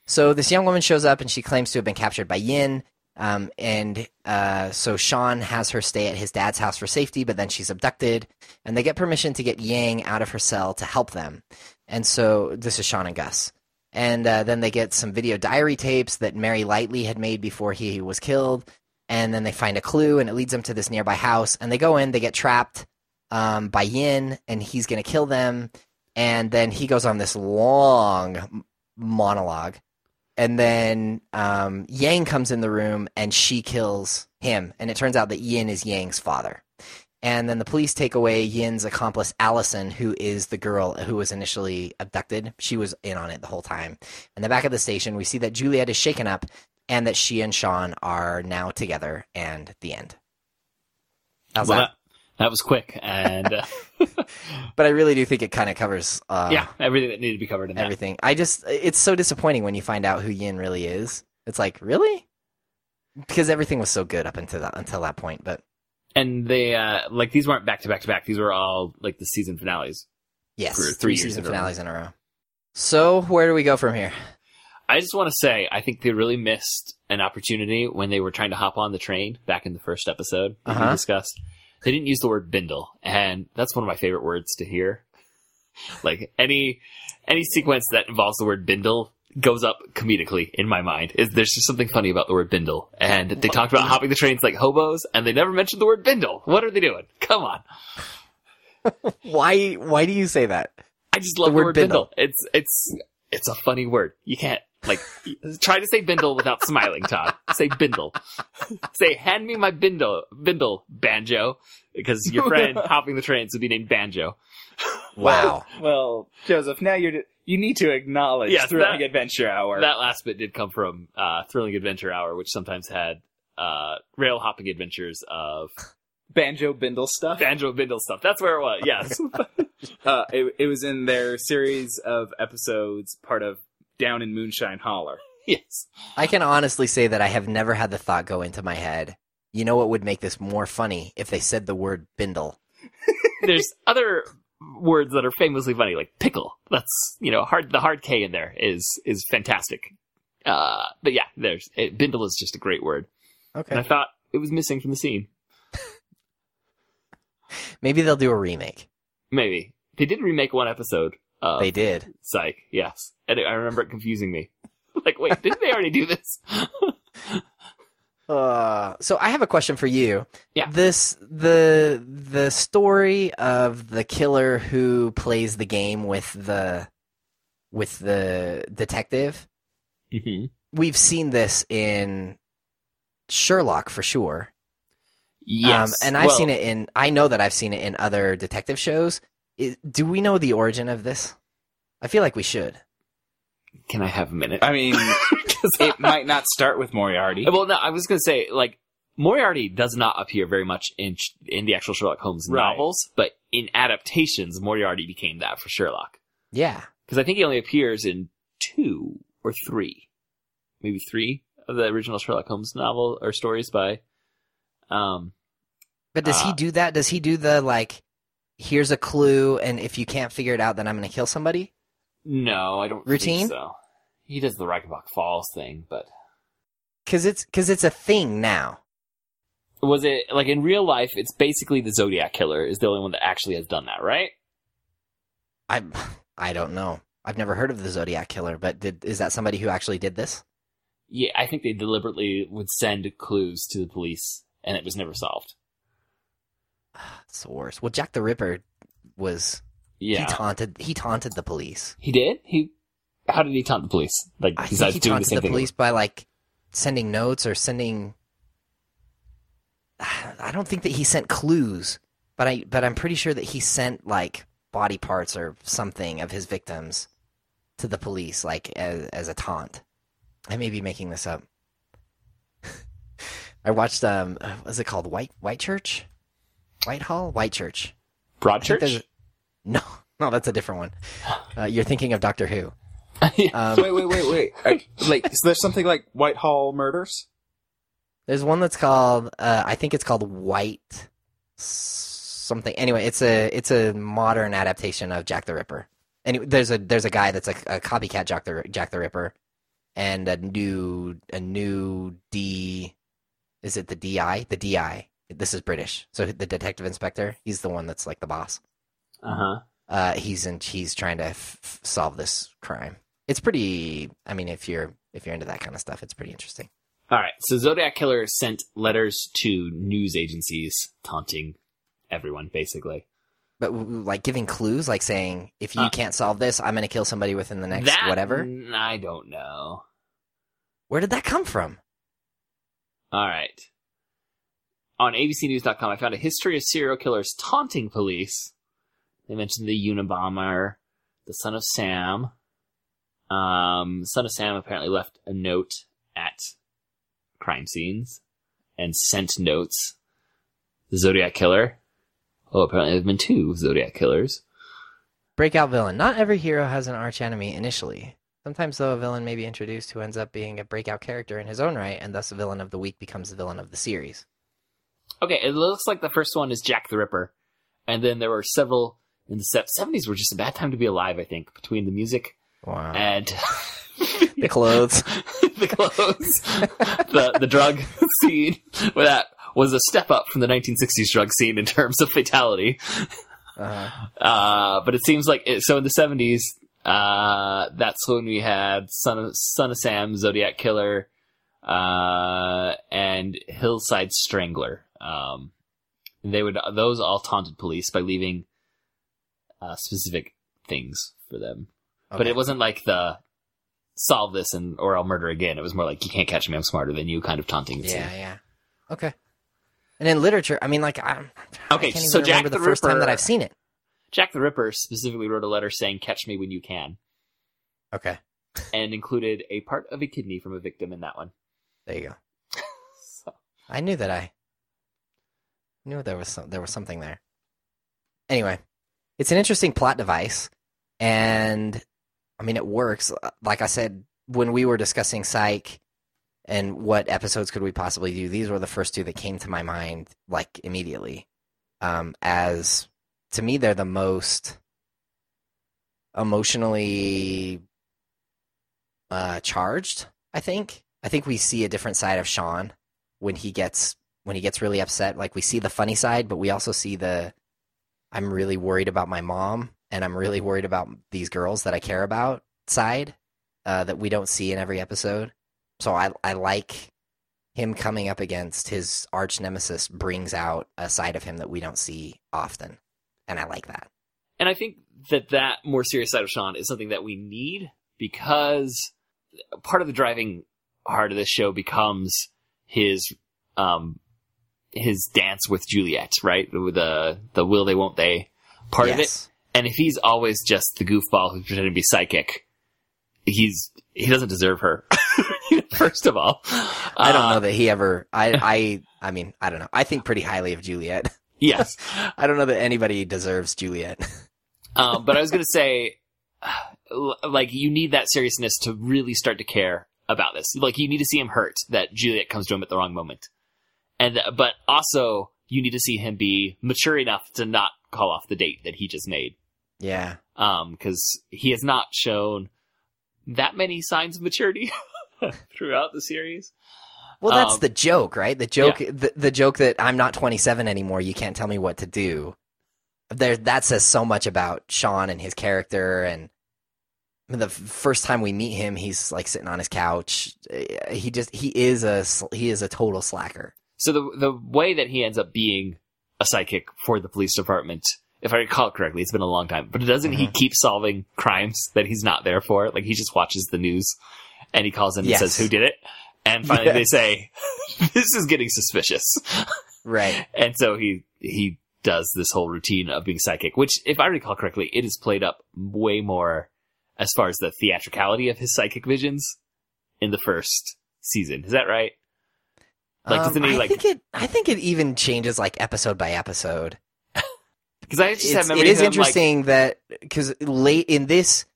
So this young woman shows up and she claims to have been captured by Yin. Um, and uh, so Shawn has her stay at his dad's house for safety, but then she's abducted, and they get permission to get Yang out of her cell to help them. And so this is Shawn and Gus. And uh, then they get some video diary tapes that Mary Lightly had made before he was killed. And then they find a clue, and it leads them to this nearby house. And they go in, they get trapped um, by Yin, and he's going to kill them. And then he goes on this long monologue. And then um, Yang comes in the room, and she kills him. And it turns out that Yin is Yang's father. And then the police take away Yin's accomplice, Allison, who is the girl who was initially abducted. She was in on it the whole time. In the back of the station, we see that Juliet is shaken up and that she and Shawn are now together, and the end. How's
well,
that?
that? that was quick, and uh, (laughs)
But I really do think it kind of covers uh,
yeah, everything that needed to be covered in that.
everything. I just, it's so disappointing when you find out who Yin really is. It's like, really? Because everything was so good up until that, until that point. But
And they uh like these weren't back to back to back. These were all like the season finales.
Yes,
three
three season
in row.
finales in a row. So where do we go from here?
I just want to say I think they really missed an opportunity when they were trying to hop on the train back in the first episode that we
Uh-huh.
discussed. They didn't use the word bindle, and that's one of my favorite words to hear. (laughs) Like any any sequence that involves the word bindle goes up comedically in my mind. Is there's just something funny about the word bindle, and they talked about hopping the trains like hobos, and they never mentioned the word bindle. What are they doing? Come on! (laughs)
Why why do you say that?
I just love the
word
word,
bindle.
bindle. It's it's it's a funny word. You can't like (laughs) try to say bindle without smiling, Todd. Say bindle. say hand me my bindle bindle banjo because your (laughs) friend hopping the trains would be named Banjo.
Wow.
Well, Joseph, now you're you need to acknowledge
Yes,
Thrilling
that-
Adventure Hour.
That last bit did come from uh, Thrilling Adventure Hour, which sometimes had uh, rail hopping adventures of (laughs)
Banjo Bindle stuff.
banjo bindle stuff. That's where it was. Yes. (laughs)
Uh, it, it was in their series of episodes, part of Down in Moonshine Holler. (laughs)
yes.
I can honestly say that I have never had the thought go into my head. You know what would make this more funny if they said the word bindle.
there's other words that are famously funny, like pickle. That's you know hard. The hard K in there is is fantastic. Uh, but yeah, there's it, bindle is just a great word, Okay. and I thought it was missing from the scene. (laughs)
Maybe they'll do a remake.
Maybe they did remake one episode. Of
They did.
Psych, yes, and I remember it confusing me. (laughs) like, wait, didn't they already do this? (laughs)
Uh, so I have a question for you.
Yeah.
This the the story of the killer who plays the game with the with the detective.
mm-hmm.
We've seen this in Sherlock for sure.
Yes,
Um, and I've
Well,
seen it in. I know that I've seen it in other detective shows. Do we know the origin of this? I feel like we should.
Can I have a minute?
I mean, (laughs) (laughs) it might not start with Moriarty.
Well, no, I was going to say, like, Moriarty does not appear very much in in the actual Sherlock Holmes
Right.
novels, but in adaptations, Moriarty became that for Sherlock.
Yeah.
Because I think he only appears in two or three, maybe three of the original Sherlock Holmes novel or stories by. Um,
But does he
Uh,
do that? Does he do the like? Here's a clue, and if you can't figure it out, then I'm going to kill somebody.
no, I don't
Routine?
think so. He does the Reichenbach Falls thing, but
Because it's because it's a thing now.
was it like in real life? It's basically the Zodiac Killer is the only one that actually has done that, right?
I (laughs) I don't know. I've never heard of the Zodiac killer, but did is that somebody who actually did this?
Yeah, I think they deliberately would send clues to the police, and it was never solved. (sighs)
It's the worst. Well, Jack the Ripper was
Yeah,
he taunted he taunted the police.
he did. He how did he taunt the police? Like
I think he
doing the
taunted
same
the
thing.
police by like sending notes or sending. (sighs) I don't think that he sent clues, but I but I'm pretty sure that he sent like body parts or something of his victims to the police, like as as a taunt. I may be making this up. (laughs) I watched um, what's it called? White White Church, Whitehall, White Church, think
Broadchurch.
there's- (laughs) No, no, that's a different one. Uh, you're thinking of Doctor Who. (laughs) Um,
wait, wait, wait, wait. (laughs) I, like, is there something like Whitehall Murders?
There's one that's called uh, I think it's called White something. Anyway, it's a it's a modern adaptation of Jack the Ripper. Anyway, there's a there's a guy that's a, a copycat Jack the Jack the Ripper, and a new a new D. Is it the DI? The DI. This is British. So the detective inspector. He's the one that's like the boss.
Uh huh.
Uh, he's in. He's trying to f- f- solve this crime. It's pretty. I mean, if you're if you're into that kind of stuff, it's pretty interesting.
All right. So Zodiac Killer sent letters to news agencies taunting everyone, basically.
But like giving clues, like saying, if you
Uh,
can't solve this, I'm going to kill somebody within the next
that
whatever.
I don't know.
Where did that come from?
All right. On ABCNews.com, I found a history of serial killers taunting police. They mentioned the Unabomber, the son of Sam. Um, son of Sam apparently left a note at crime scenes and sent notes. The Zodiac Killer. Oh, apparently there have been two Zodiac Killers.
Breakout villain. Not every hero has an arch enemy initially. Sometimes, though, a villain may be introduced who ends up being a breakout character in his own right, and thus a villain of the week becomes the villain of the series.
Okay, it looks like the first one is Jack the Ripper, and then there were several in the seventies. Were just a bad time to be alive. I think between the music
Wow.
and
the clothes. (laughs)
the clothes, the the drug (laughs) scene. Where that was a step up from the 1960s drug scene in terms of fatality.
Uh,
Uh, but it seems like it, so in the 70s, uh, that's when we had Son of, Son of Sam, Zodiac Killer, uh, and Hillside Strangler. Um, they would those all taunted police by leaving uh, specific things for them. But it wasn't like the solve this and or I'll murder again. It was more like you can't catch me, I'm smarter than you kind of taunting.
Yeah,
scene.
yeah. Okay. And in literature, I mean, like, I'm,
Okay,
I can't
so
even
Jack
remember the,
the
first time that I've seen it.
Jack the Ripper specifically wrote a letter saying "Catch me when you can,"
Okay,
and included a part of a kidney from a victim in that one.
there you go. (laughs)
So,
I knew that I knew there was some, there was something there. Anyway, it's an interesting plot device, and I mean, it works. Like I said, when we were discussing Psych and what episodes could we possibly do, these were the first two that came to my mind, like immediately. Um, as to me, they're the most emotionally uh, charged. I think. I think we see a different side of Shawn when he gets when he gets really upset. Like we see the funny side, but we also see the I'm really worried about my mom and I'm really worried about these girls that I care about side uh, that we don't see in every episode. So I I like him coming up against his arch nemesis brings out a side of him that we don't see often, and I like that.
and I think that that more serious side of Shawn is something that we need because part of the driving heart of this show becomes his um his dance with Juliet, right? The the will they won't they part of it. And if he's always just the goofball who's pretending to be psychic, he's he doesn't deserve her. (laughs) First of all,
I don't
Uh,
know that he ever. I I I mean I don't know. I think pretty highly of Juliet. (laughs)
Yes,
I don't know that anybody deserves Juliet. (laughs)
um, but I was gonna say, (sighs) like, you need that seriousness to really start to care about this. Like, you need to see him hurt that Juliet comes to him at the wrong moment, and but also you need to see him be mature enough to not call off the date that he just made.
yeah.
um, because he has not shown that many signs of maturity (laughs) throughout the series.
Well, that's
Um,
the joke, right? The joke, the, the joke that I'm not 27 anymore. You can't tell me what to do. There, that says so much about Shawn and his character. And the f- first time we meet him, he's like sitting on his couch. He just he is a he is a total slacker.
So the the way that he ends up being a psychic for the police department, if I recall correctly, it's been a long time, but doesn't he
Mhm.
keep solving crimes that he's not there for? Like he just watches the news and he calls in and
Yes.
says who did it, and finally
Yes.
they say (laughs) this is getting suspicious, (laughs)
Right.
and so he he does this whole routine of being psychic, which if I recall correctly, it is played up way more as far as the theatricality of his psychic visions in the first season. Is that right? Like,
Um,
doesn't
I
like-
think it. I think it even changes like episode by episode. (laughs)
Because I just have
it
memory
is
him, like,
interesting that because late in this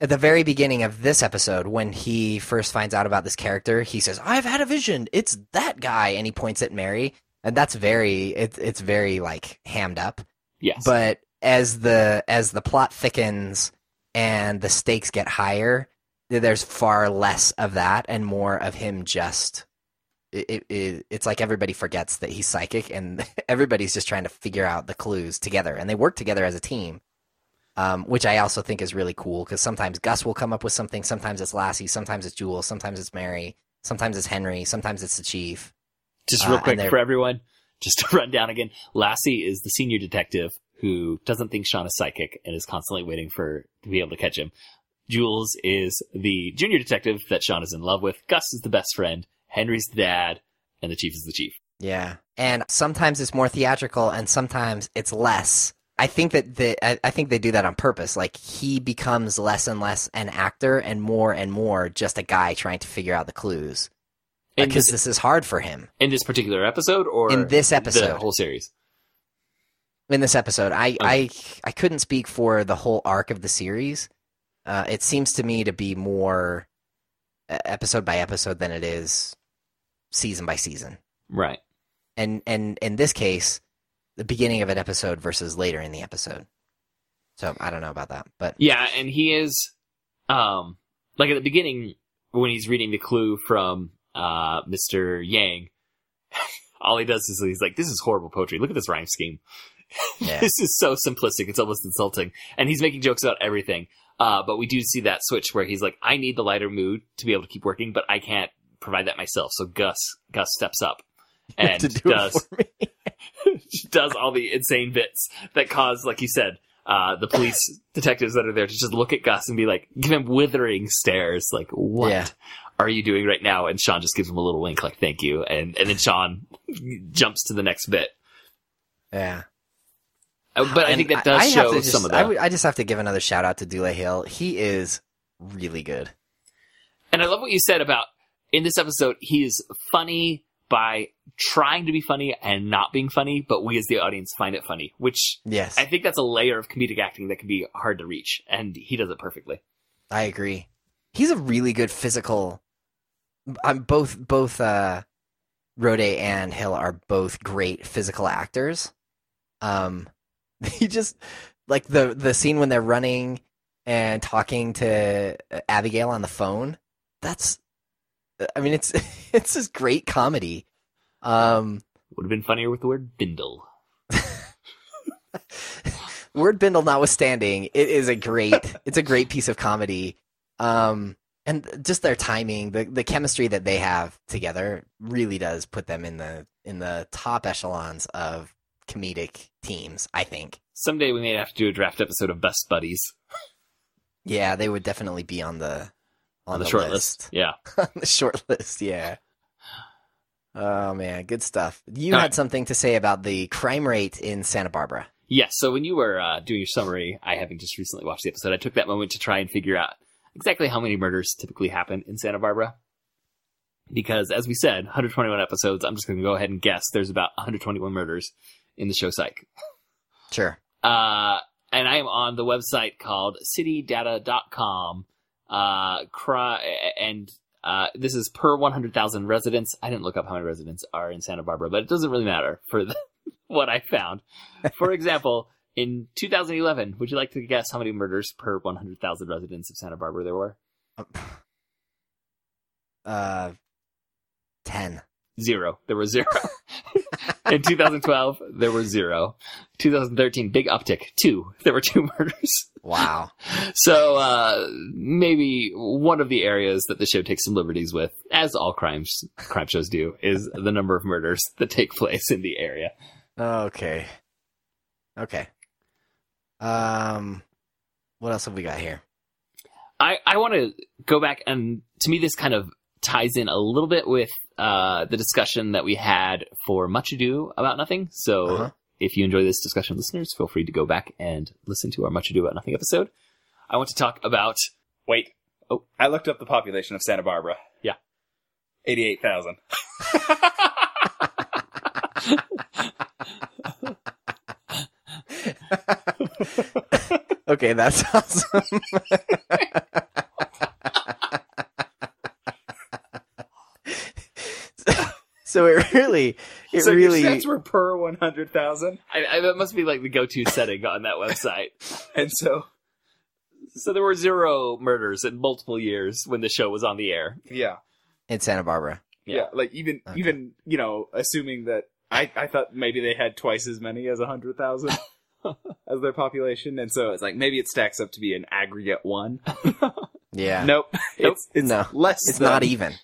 at the very beginning of this episode when he first finds out about this character he says i've had a vision it's that guy and he points at mary and that's very it, it's very like hammed up
yes,
but as the as the plot thickens and the stakes get higher there's far less of that and more of him just it, it, it, it's like everybody forgets that he's psychic and (laughs) everybody's just trying to figure out the clues together and they work together as a team um, which i also think is really cool because sometimes gus will come up with something sometimes it's lassie sometimes it's jules sometimes it's mary sometimes it's henry sometimes it's the chief
just
uh,
real
and
quick for everyone, just (laughs) to run down again. Lassie is the senior detective who doesn't think Shawn is psychic and is constantly waiting for to be able to catch him. Jules is the junior detective that Shawn is in love with. Gus is the best friend. Henry's the dad, and the chief is the chief.
Yeah. And sometimes it's more theatrical and sometimes it's less. I think that the I, I think they do that on purpose. Like he becomes less and less an actor and more and more just a guy trying to figure out the clues. Because
this,
this is hard for him.
in this particular episode, or
In this
the
episode.
whole series.
In this episode, I I I couldn't speak for the whole arc of the series. Uh, it seems to me to be more uh, episode by episode than it is season by season.
Right.
and and in this case, the beginning of an episode versus later in the episode. So I don't know about that, but
Yeah, and he is, um, like at the beginning when he's reading the clue from uh, Mr. Yang. (laughs) All he does is he's like, "This is horrible poetry. Look at this rhyme scheme. (laughs)
yeah,
this is so simplistic. It's almost insulting." And he's making jokes about everything. Uh, but we do see that switch where he's like, "I need the lighter mood to be able to keep working, but I can't provide that myself." So Gus Gus steps up and
do
does
it for me. (laughs)
does all the insane bits that cause, like you said, uh, the police detectives that are there to just look at Gus and be like, give him withering stares, like, what
Yeah.
are you doing right now? And Shawn just gives him a little wink, like, thank you. And, and then Shawn jumps to the next bit.
Yeah.
Uh, But I think that does
I have
show
just-
some of that.
would- I just have to give another shout out to Dule Hill. He is really good.
and I love what you said about in this episode, he is funny by trying to be funny and not being funny, but we as the audience find it funny, which
Yes,
I think that's a layer of comedic acting that can be hard to reach. And he does it perfectly.
I agree. He's a really good physical. I'm both both uh, Roday and Hill are both great physical actors. Um, (laughs) he just like the the scene when they're running and talking to Abigail on the phone. That's, I mean, it's (laughs) it's just great comedy. Um,
Would have been funnier with the word bindle. (laughs)
word bindle notwithstanding, it is a great it's a great piece of comedy. Um and just their timing, the the chemistry that they have together really does put them in the in the top echelons of comedic teams, I think.
Someday we may have to do a draft episode of Best Buddies
Yeah, they would definitely be on the on,
on, the, short
list.
list. Yeah. (laughs)
on the short list, yeah. Oh man, good stuff. You
All
had
right.
something to say about the crime rate in Santa Barbara.
Yes. So when you were uh, doing your summary, I having just recently watched the episode, I took that moment to try and figure out exactly how many murders typically happen in Santa Barbara. Because as we said, 121 episodes, I'm just going to go ahead and guess there's about 121 murders in the show Psych.
Sure.
Uh, and I am on the website called citydata.com. Uh, cri- and uh, this is per 100,000 residents. I didn't look up how many residents are in Santa Barbara, but it doesn't really matter for the, (laughs) what I found. For (laughs) example, in 2011, would you like to guess how many murders per 100,000 residents of Santa Barbara there were?
Uh 10.
Zero. There were zero. (laughs) in 2012, there were zero. 2013, big uptick. Two. There were two (laughs) murders.
Wow.
So uh, maybe one of the areas that the show takes some liberties with, as all crimes crime shows do, is the number of murders that take place in the area.
Okay. Okay. Um, what else have we got here?
I, I want to go back and to me this kind of ties in a little bit with uh, the discussion that we had for Much Ado About Nothing. So
Uh-huh.
if you enjoy this discussion, listeners, feel free to go back and listen to our Much Ado About Nothing episode. I want to talk about
Wait.
Oh.
I looked up the population of Santa Barbara.
Yeah.
88,000. (laughs) (laughs)
Okay, that's awesome. (laughs) so it really, it
so
really,
your stats were per 100,000.
I, I, that must be like the go-to setting on that website. (laughs)
And so,
So there were zero murders in multiple years when the show was on the air.
yeah.
in Santa Barbara.
Yeah. Like even,
Okay.
even, you know, assuming that I, I thought maybe they had twice as many as 100,000 (laughs) as their population. And so it's like maybe it stacks up to be an aggregate one. (laughs)
Yeah,
Nope. It's, it's
No.
less
it's
than,
not even.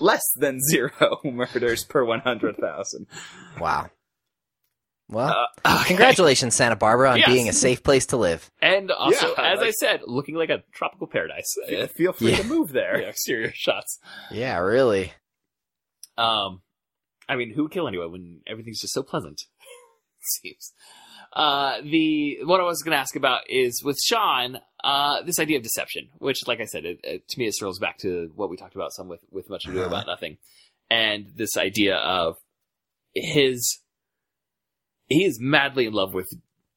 Less than zero (laughs) murders per 100,000.
Wow. Well,
Uh, okay. (laughs)
congratulations, Santa Barbara, on
Yes.
being a safe place to live.
And also,
Yeah,
as I said, looking like a tropical paradise.
Feel- Feel free
Yeah.
to move there.
Yeah, exterior shots.
Yeah, really.
Um, I mean, who would kill anyone when everything's just so pleasant? (laughs) Seems. Uh, the what I was going to ask about is with Shawn, uh, this idea of deception, which, like I said, it, it, to me it circles back to what we talked about some with with much ado
Uh-huh.
about nothing, and this idea of his he is madly in love with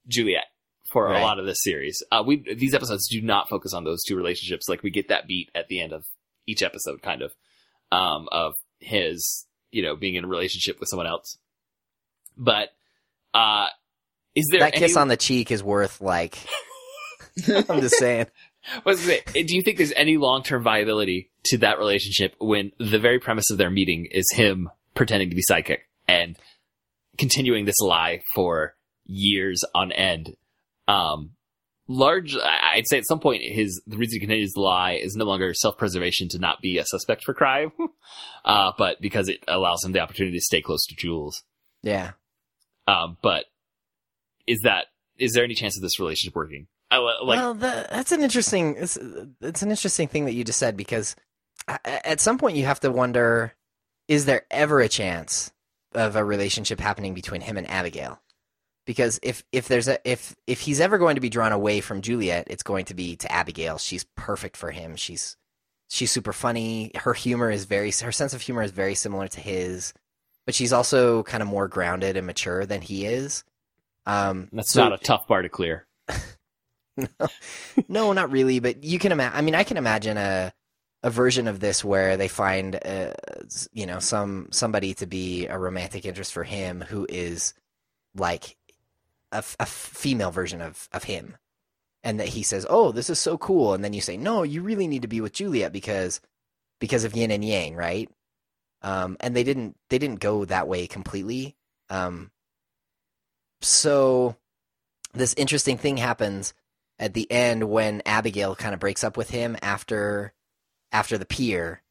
Juliet for
Right.
a lot of this series. Uh, we these episodes do not focus on those two relationships. Like we get that beat at the end of each episode, kind of, um, of his you know being in a relationship with someone else. But uh, is there
that kiss on the cheek is worth like. (laughs) I'm just saying.
was it, do you think there's any long term viability to that relationship when the very premise of their meeting is him pretending to be psychic and continuing this lie for years on end? Um, large, I'd say at some point his the reason he continues to lie is no longer self preservation to not be a suspect for crime, (laughs) uh, but because it allows him the opportunity to stay close to Jules.
Yeah.
Um, but is that is there any chance of this relationship working? I, like
well, the, that's an interesting. It's, it's an interesting thing that you just said because uh, at some point you have to wonder: is there ever a chance of a relationship happening between him and Abigail? Because if if there's a if if he's ever going to be drawn away from Juliet, it's going to be to Abigail. She's perfect for him. She's she's super funny. Her humor is very her sense of humor is very similar to his, but she's also kind of more grounded and mature than he is. Um,
that's
so-
not a tough bar to clear. (laughs)
no, not really. But you can imagine. I mean, I can imagine a a version of this where they find, uh, you know, some somebody to be a romantic interest for him who is like a female version of of him, and that he says, "Oh, this is so cool," and then you say, "No, you really need to be with Juliet because because of yin and yang, right?" Um, and they didn't they didn't go that way completely. Um, so this interesting thing happens at the end when Abigail kind of breaks up with him after after the pier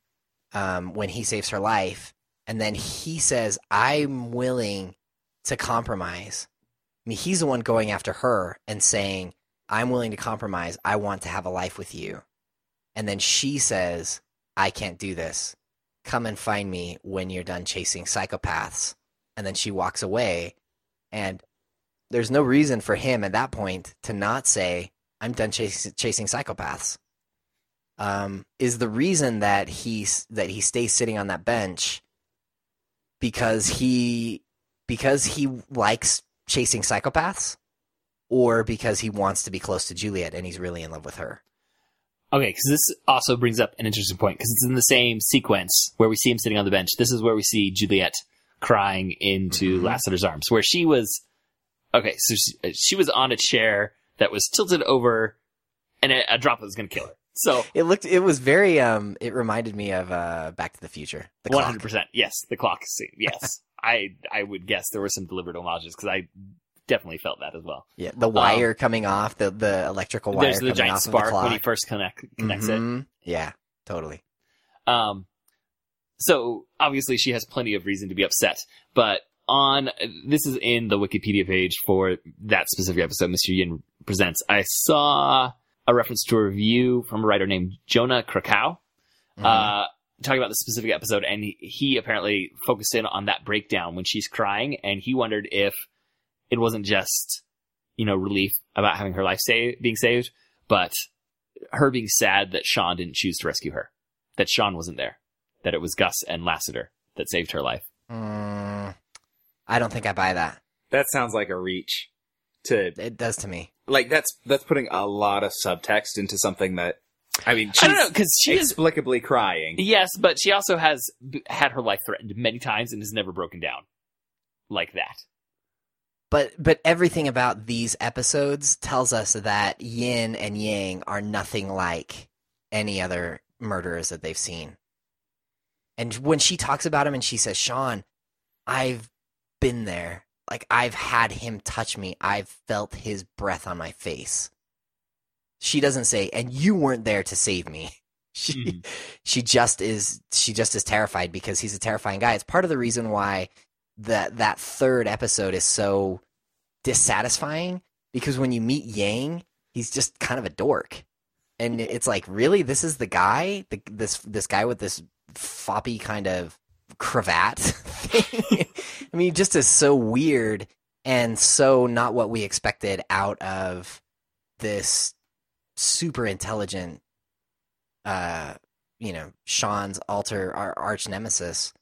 um, when he saves her life, and then he says, "I'm willing to compromise." I mean, he's the one going after her and saying, "I'm willing to compromise. I want to have a life with you," and then she says, "I can't do this. Come and find me when you're done chasing psychopaths." And then she walks away, and there's no reason for him at that point to not say, "I'm done chasing chasing psychopaths." Um, is the reason that he that he stays sitting on that bench because he because he likes chasing psychopaths, or because he wants to be close to Juliet and he's really in love with her.
Okay, because this also brings up an interesting point because it's in the same sequence where we see him sitting on the bench. This is where we see Juliet crying into
Mhm.
Lassiter's arms, where she was. Okay, so she, she was on a chair that was tilted over, and a, a drop was going to kill her. So
It looked it was very um it reminded me of uh Back to the Future. The
hundred percent, yes, the clock scene. Yes, (laughs) I I would guess there were some deliberate homages because I definitely felt that as well.
Yeah, the wire coming off, the the electrical wire
There's the
coming
giant
off
spark
the
when he first connect connects it.
Mhm. Yeah, totally.
Um, so obviously she has plenty of reason to be upset, but on this is in the Wikipedia page for that specific episode, Mr. Yin presents. I saw a reference to a review from a writer named Jonah Krakow,
Mhm.
uh, talking about the specific episode, and he, he apparently focused in on that breakdown when she's crying, and he wondered if it wasn't just you know relief about having her life sa- being saved, but her being sad that Shawn didn't choose to rescue her, that Shawn wasn't there, that it was Gus and Lassiter that saved her life.
Mm, I don't think I buy that.
That sounds like a reach to
It does to me.
like that's that's putting a lot of subtext into something that I mean she's
I don't know because she is
inexplicably crying.
yes, but she also has b- had her life threatened many times and has never broken down like that.
But but everything about these episodes tells us that Yin and Yang are nothing like any other murderers that they've seen. And when she talks about him and she says, "Shawn, I've been there. Like I've had him touch me. I've felt his breath on my face." She doesn't say, "And you weren't there to save me." (laughs) She
Mhm.
she just is she just is terrified because he's a terrifying guy. It's part of the reason why that that third episode is so dissatisfying because when you meet Yang, he's just kind of a dork. And it's like, really, this is the guy, the, this this guy with this floppy kind of cravat (laughs) thing. I mean, just is so weird and so not what we expected out of this super intelligent, uh, you know, Shawn's alter our arch nemesis.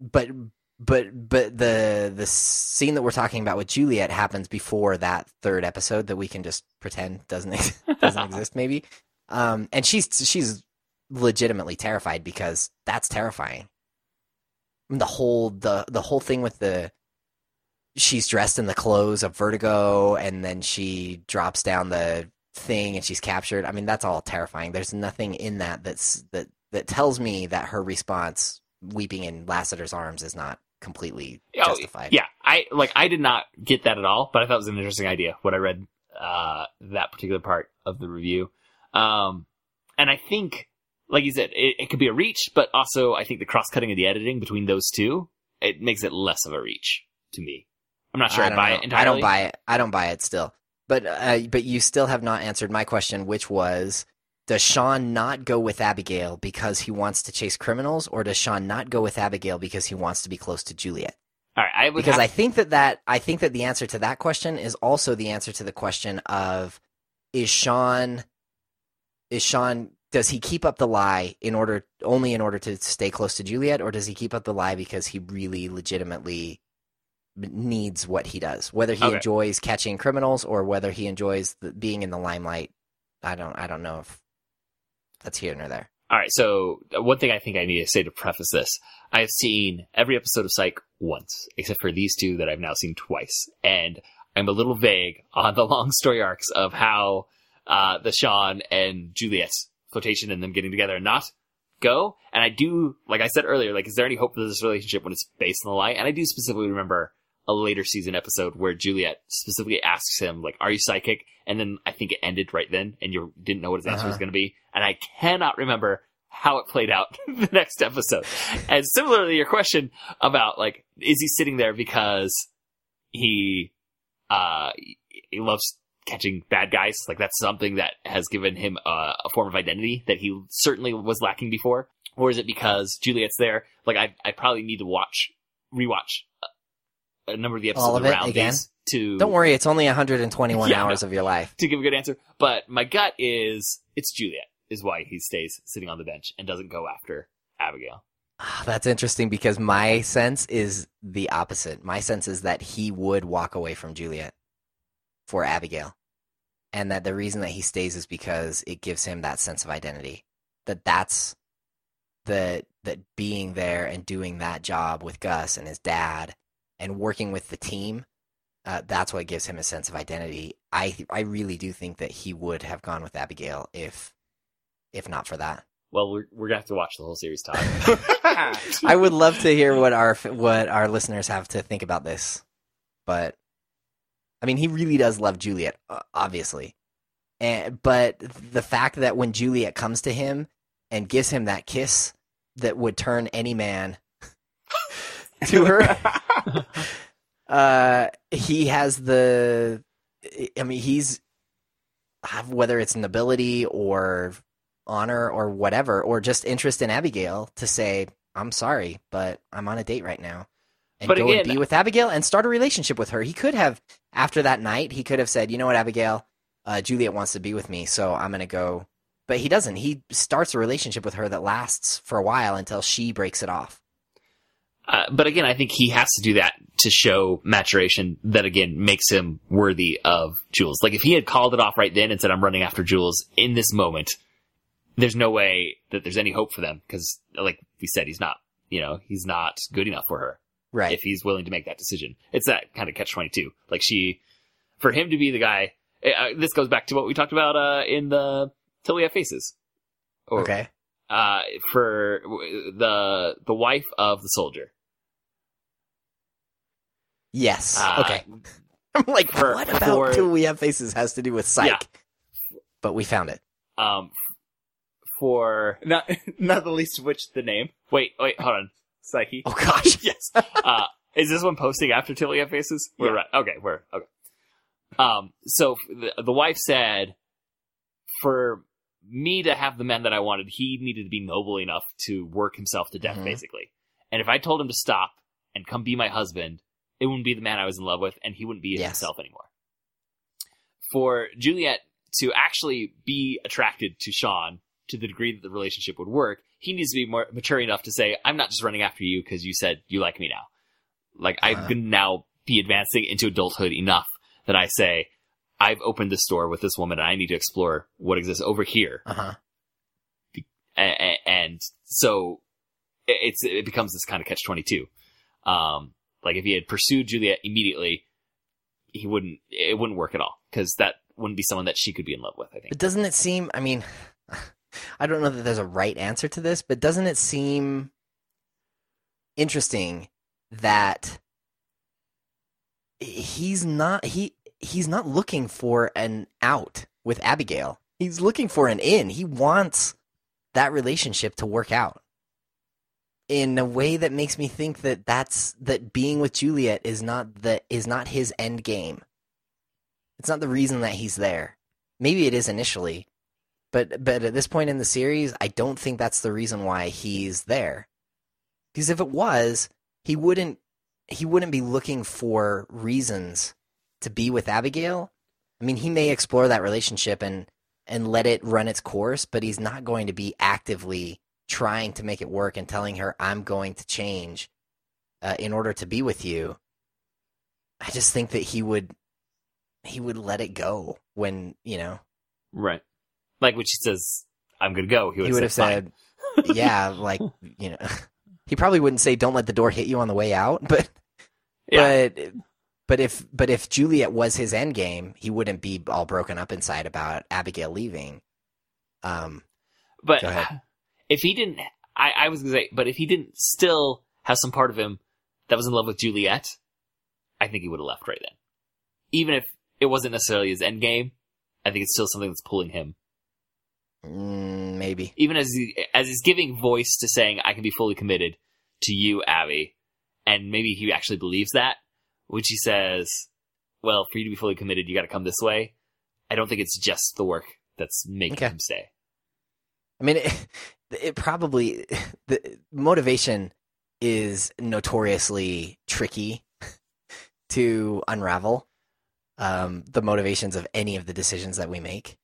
But but but the the scene that we're talking about with Juliet happens before that third episode that we can just pretend doesn't doesn't (laughs) exist maybe. Um, and she's she's legitimately terrified because that's terrifying. The whole the the whole thing with the she's dressed in the clothes of Vertigo, and then she drops down the thing and she's captured. I mean, that's all terrifying. There's nothing in that that's that that tells me that her response, weeping in Lassiter's arms, is not completely
Oh,
justified.
Yeah, I like I did not get that at all, but I thought it was an interesting idea when I read uh, that particular part of the review. Um, and I think, like you said, it, it could be a reach, but also I think the cross cutting of the editing between those two it makes it less of a reach to me. I'm not sure I,
don't
buy
know.
it entirely.
I don't buy it. I don't buy it still. But uh, but you still have not answered my question, which was. Does Shawn not go with Abigail because he wants to chase criminals, or does Shawn not go with Abigail because he wants to be close to Juliet?
All right, I would
because
have,
I think that that I think that the answer to that question is also the answer to the question of is Shawn is Shawn does he keep up the lie in order only in order to stay close to Juliet or does he keep up the lie because he really legitimately needs what he does whether he
Okay.
enjoys catching criminals or whether he enjoys the, being in the limelight I don't I don't know if that's here nor there
All right, so uh, one thing I think I need to say to preface this, I have seen every episode of Psych once, except for these two that I've now seen twice, and I'm a little vague on the long story arcs of how uh, the Shawn and Juliet's flirtation and them getting together and not go. And I do, like I said earlier, like, is there any hope for this relationship when it's based on the lie? And I do specifically remember a later season episode where Juliet specifically asks him, like, are you psychic? And then I think it ended right then, and you didn't know what his answer
Uh-huh.
was going to be. And I cannot remember how it played out (laughs) the next episode. And similarly, your question about, like, is he sitting there because he, uh, he loves catching bad guys? Like, that's something that has given him a, a form of identity that he certainly was lacking before. Or is it because Juliet's there? Like, I, I probably need to watch, rewatch a, a number of the episodes
All of it
around
again?
these to
don't worry it's only 121
Yeah,
hours of your life (laughs)
to give a good answer. But my gut is it's Juliet is why he stays sitting on the bench and doesn't go after Abigail.
Ah, That's interesting because my sense is the opposite. My sense is that he would walk away from Juliet for Abigail. And that the reason that he stays is because it gives him that sense of identity. That that's the that being there and doing that job with Gus and his dad and working with the team uh, that's what gives him a sense of identity. I I really do think that he would have gone with Abigail if if not for that.
Well, we're, we're gonna have to watch the whole series, Todd. (laughs) (laughs)
I would love to hear what our what our listeners have to think about this, but I mean, he really does love Juliet, uh, obviously, and but the fact that when Juliet comes to him and gives him that kiss that would turn any man (laughs) to her, (laughs) uh, he has the. I mean, he's whether it's nobility or honor or whatever, or just interest in Abigail to say, I'm sorry, but I'm on a date right now. And
But
go and be with Abigail and start a relationship with her. He could have, after that night, he could have said, you know what, Abigail, uh, Juliet wants to be with me, so I'm going to go. But he doesn't. He starts a relationship with her that lasts for a while until she breaks it off.
Uh, but again, I think he has to do that to show maturation that again makes him worthy of Jules. Like if he had called it off right then and said, I'm running after Jules in this moment, there's no way that there's any hope for them because like we said, he's not, you know, he's not good enough for her
Right.
if he's willing to make that decision. It's that kind of catch 22. Like she, for him to be the guy, uh, this goes back to what we talked about, uh, in the Till We Have Faces. Or,
okay.
uh, for the the wife of the soldier.
Yes.
Uh,
okay. (laughs) I'm like,
for-
what about
for-
Till We Have Faces has to do with psych?
Yeah.
But we found it.
Um, for
not (laughs) not the least of which the name
wait, wait, hold on.
Psyche.
Oh gosh. (laughs)
yes. Uh, is this one posting after Till We Have Faces? We're
Yeah.
right. Okay, we're okay. Um, so the, the wife said, for me to have the man that I wanted, he needed to be noble enough to work himself to death,
Mhm.
basically. And if I told him to stop and come be my husband, it wouldn't be the man I was in love with, and he wouldn't be
Yes.
himself anymore. For Juliet to actually be attracted to Shawn to the degree that the relationship would work, he needs to be more mature enough to say, "I'm not just running after you because you said you like me now. Like
Uh-huh.
going to now be advancing into adulthood enough that I say." I've opened this door with this woman and I need to explore what exists over here
Uh huh.
and, and so it's it becomes this kind of catch twenty two. Um, Like if he had pursued Juliet immediately, he wouldn't. It wouldn't work at all because that wouldn't be someone that she could be in love with. I think.
But doesn't it seem? I mean, I don't know that there's a right answer to this, but doesn't it seem interesting that he's not he he's not looking for an out with Abigail. He's looking for an in. He wants that relationship to work out in a way that makes me think that that's that being with Juliet is not the is not his end game. It's not the reason that he's there. Maybe it is initially, but but at this point in the series, I don't think that's the reason why he's there. Because if it was, he wouldn't he wouldn't be looking for reasons to be with Abigail. I mean, he may explore that relationship and and let it run its course, but he's not going to be actively trying to make it work and telling her I'm going to change uh, in order to be with you. I just think that he would he would let it go when you know
Right. Like when she says, "I'm gonna go," he would,
he would have
"Fine."
said, "Yeah, (laughs) like you know." (laughs) He probably wouldn't say, "Don't let the door hit you on the way out," (laughs) but
Yeah.
but but if but if Juliet was his end game, he wouldn't be all broken up inside about Abigail leaving. Um,
But (sighs) if he didn't, I, I was gonna say, but if he didn't still have some part of him that was in love with Juliet, I think he would have left right then. Even if it wasn't necessarily his end game, I think it's still something that's pulling him.
Mm, maybe.
Even as he, as he's giving voice to saying, "I can be fully committed to you, Abby," and maybe he actually believes that, which he says, "Well, for you to be fully committed, you got to come this way." I don't think it's just the work that's making
Okay.
him stay.
I mean, (laughs) it, it probably (laughs) the motivation is notoriously tricky (laughs) to unravel. Um, the motivations of any of the decisions that we make,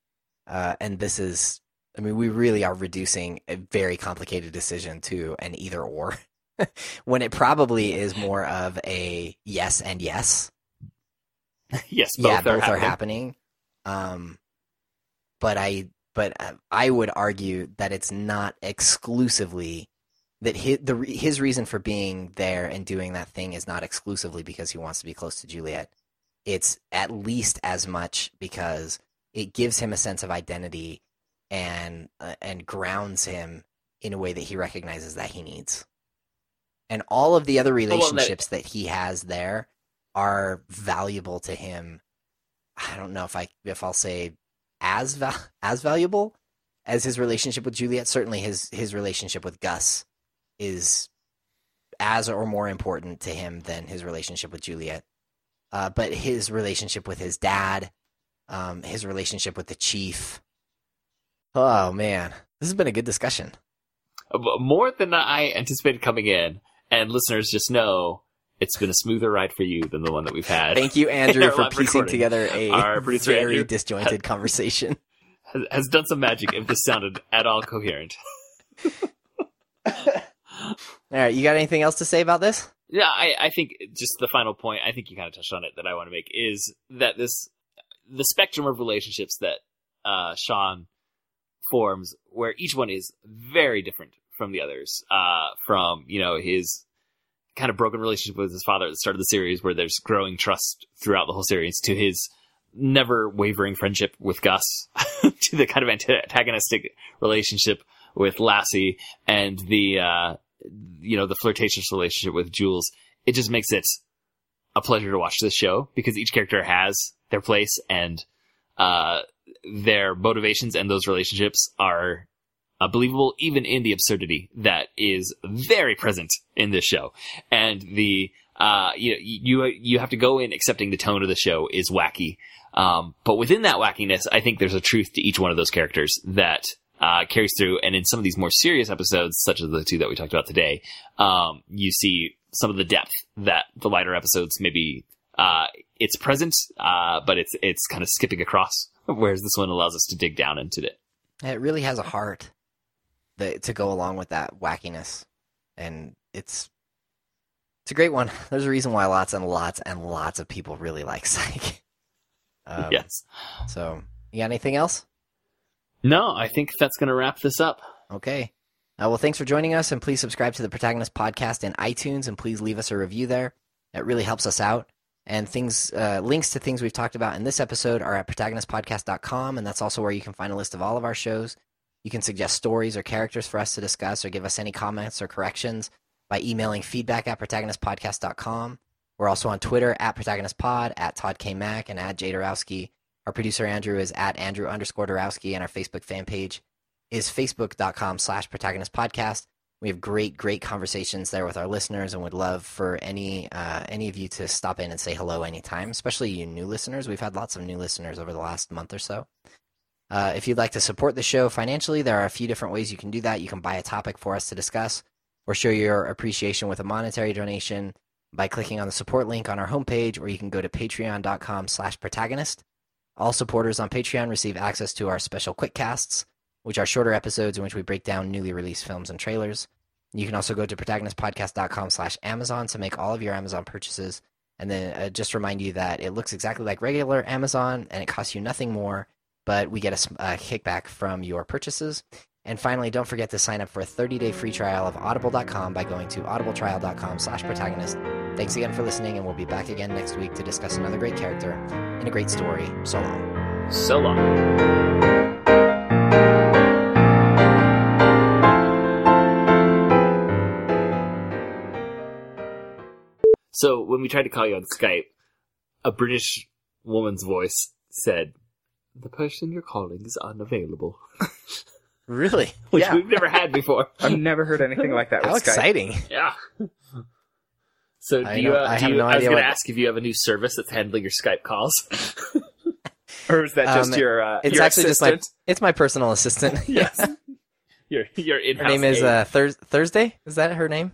uh, and this is, I mean, we really are reducing a very complicated decision to an either or, (laughs) when it probably is more of a yes and yes (laughs)
yes, both
yeah,
are
both are
happening.
happening. Um, but I, but uh, I would argue that it's not exclusively that his, the his reason for being there and doing that thing is not exclusively because he wants to be close to Juliet. It's at least as much because it gives him a sense of identity and uh, and grounds him in a way that he recognizes that he needs. And all of the other relationships that he has there are valuable to him. I don't know if I if I'll say as val- as valuable as his relationship with Juliet. Certainly, his his relationship with Gus is as or more important to him than his relationship with Juliet. Uh, but his relationship with his dad, um, his relationship with the chief. Oh man, this has been a good discussion.
More than I anticipated coming in. And listeners just know it's been a smoother ride for you than the one that we've had.
Thank you, (laughs) Andrew, for piecing
recording.
together a very
Andrew,
disjointed conversation.
Has, has done some magic if this sounded at all coherent. (laughs)
All right, you got anything else to say about this?
Yeah, I, I think just the final point, I think you kind of touched on it that I want to make is that this, the spectrum of relationships that uh, Shawn forms, where each one is very different from the others, uh, from, you know, his kind of broken relationship with his father at the start of the series, where there's growing trust throughout the whole series, to his never wavering friendship with Gus, (laughs) to the kind of antagonistic relationship with Lassie, and the, uh, you know, the flirtatious relationship with Jules. It just makes it a pleasure to watch this show because each character has their place and uh, their motivations and those relationships are uh, believable, even in the absurdity that is very present in this show. And the uh, you know, you you have to go in accepting the tone of the show is wacky, um, but within that wackiness, I think there's a truth to each one of those characters that uh, carries through. And in some of these more serious episodes, such as the two that we talked about today, um, you see some of the depth that the lighter episodes maybe uh, it's present, uh, but it's it's kind of skipping across. (laughs) Whereas this one allows us to dig down into it.
It really has a heart that, to go along with that wackiness, and it's it's a great one. (laughs) There's a reason why lots and lots and lots of people really like (laughs) Psych. Um,
yes.
So, you got anything else?
No, I think that's going to wrap this up.
Okay. Uh, well, thanks for joining us, and please subscribe to the Protagonist Podcast in iTunes, and please leave us a review there. It really helps us out. And things, uh, links to things we've talked about in this episode are at protagonistpodcast.com, and that's also where you can find a list of all of our shows. You can suggest stories or characters for us to discuss or give us any comments or corrections by emailing feedback at protagonistpodcast.com. We're also on Twitter at protagonistpod, at Todd K. Mack, and at Jay Dorowski. Our producer Andrew is at Andrew underscore Dorowski, and our Facebook fan page is facebook.com slash protagonist podcast. We have great, great conversations there with our listeners and would love for any uh, any of you to stop in and say hello anytime, especially you new listeners. We've had lots of new listeners over the last month or so. Uh, if you'd like to support the show financially, there are a few different ways you can do that. You can buy a topic for us to discuss or show your appreciation with a monetary donation by clicking on the support link on our homepage, or you can go to patreon.com slash protagonist. All supporters on Patreon receive access to our special quick casts, which are shorter episodes in which we break down newly released films and trailers. You can also go to protagonistpodcast.com slash Amazon to make all of your Amazon purchases. And then uh, just remind you that it looks exactly like regular Amazon and it costs you nothing more, but we get a, a kickback from your purchases. And finally, don't forget to sign up for a 30-day free trial of audible.com by going to audibletrial.com slash protagonist. Thanks again for listening, and we'll be back again next week to discuss another great character and a great story. So long.
So long. So when we tried to call you on Skype, a British woman's voice said, "The person you're calling is unavailable," (laughs)
Really?
which
Yeah.
we've never had before. (laughs)
I've never heard anything like that.
How
with Skype.
exciting.
Yeah. So do
I
you?
know-
Uh,
I
do
have
you
no
I was
idea
going to ask if you have a new service that's handling your Skype calls. (laughs)
Or is that just
Um,
your? Uh,
It's
your
actually just my
assistant?
it's my personal assistant.
yes. Your your in
her name is uh, Thurs Thursday. Is that her name?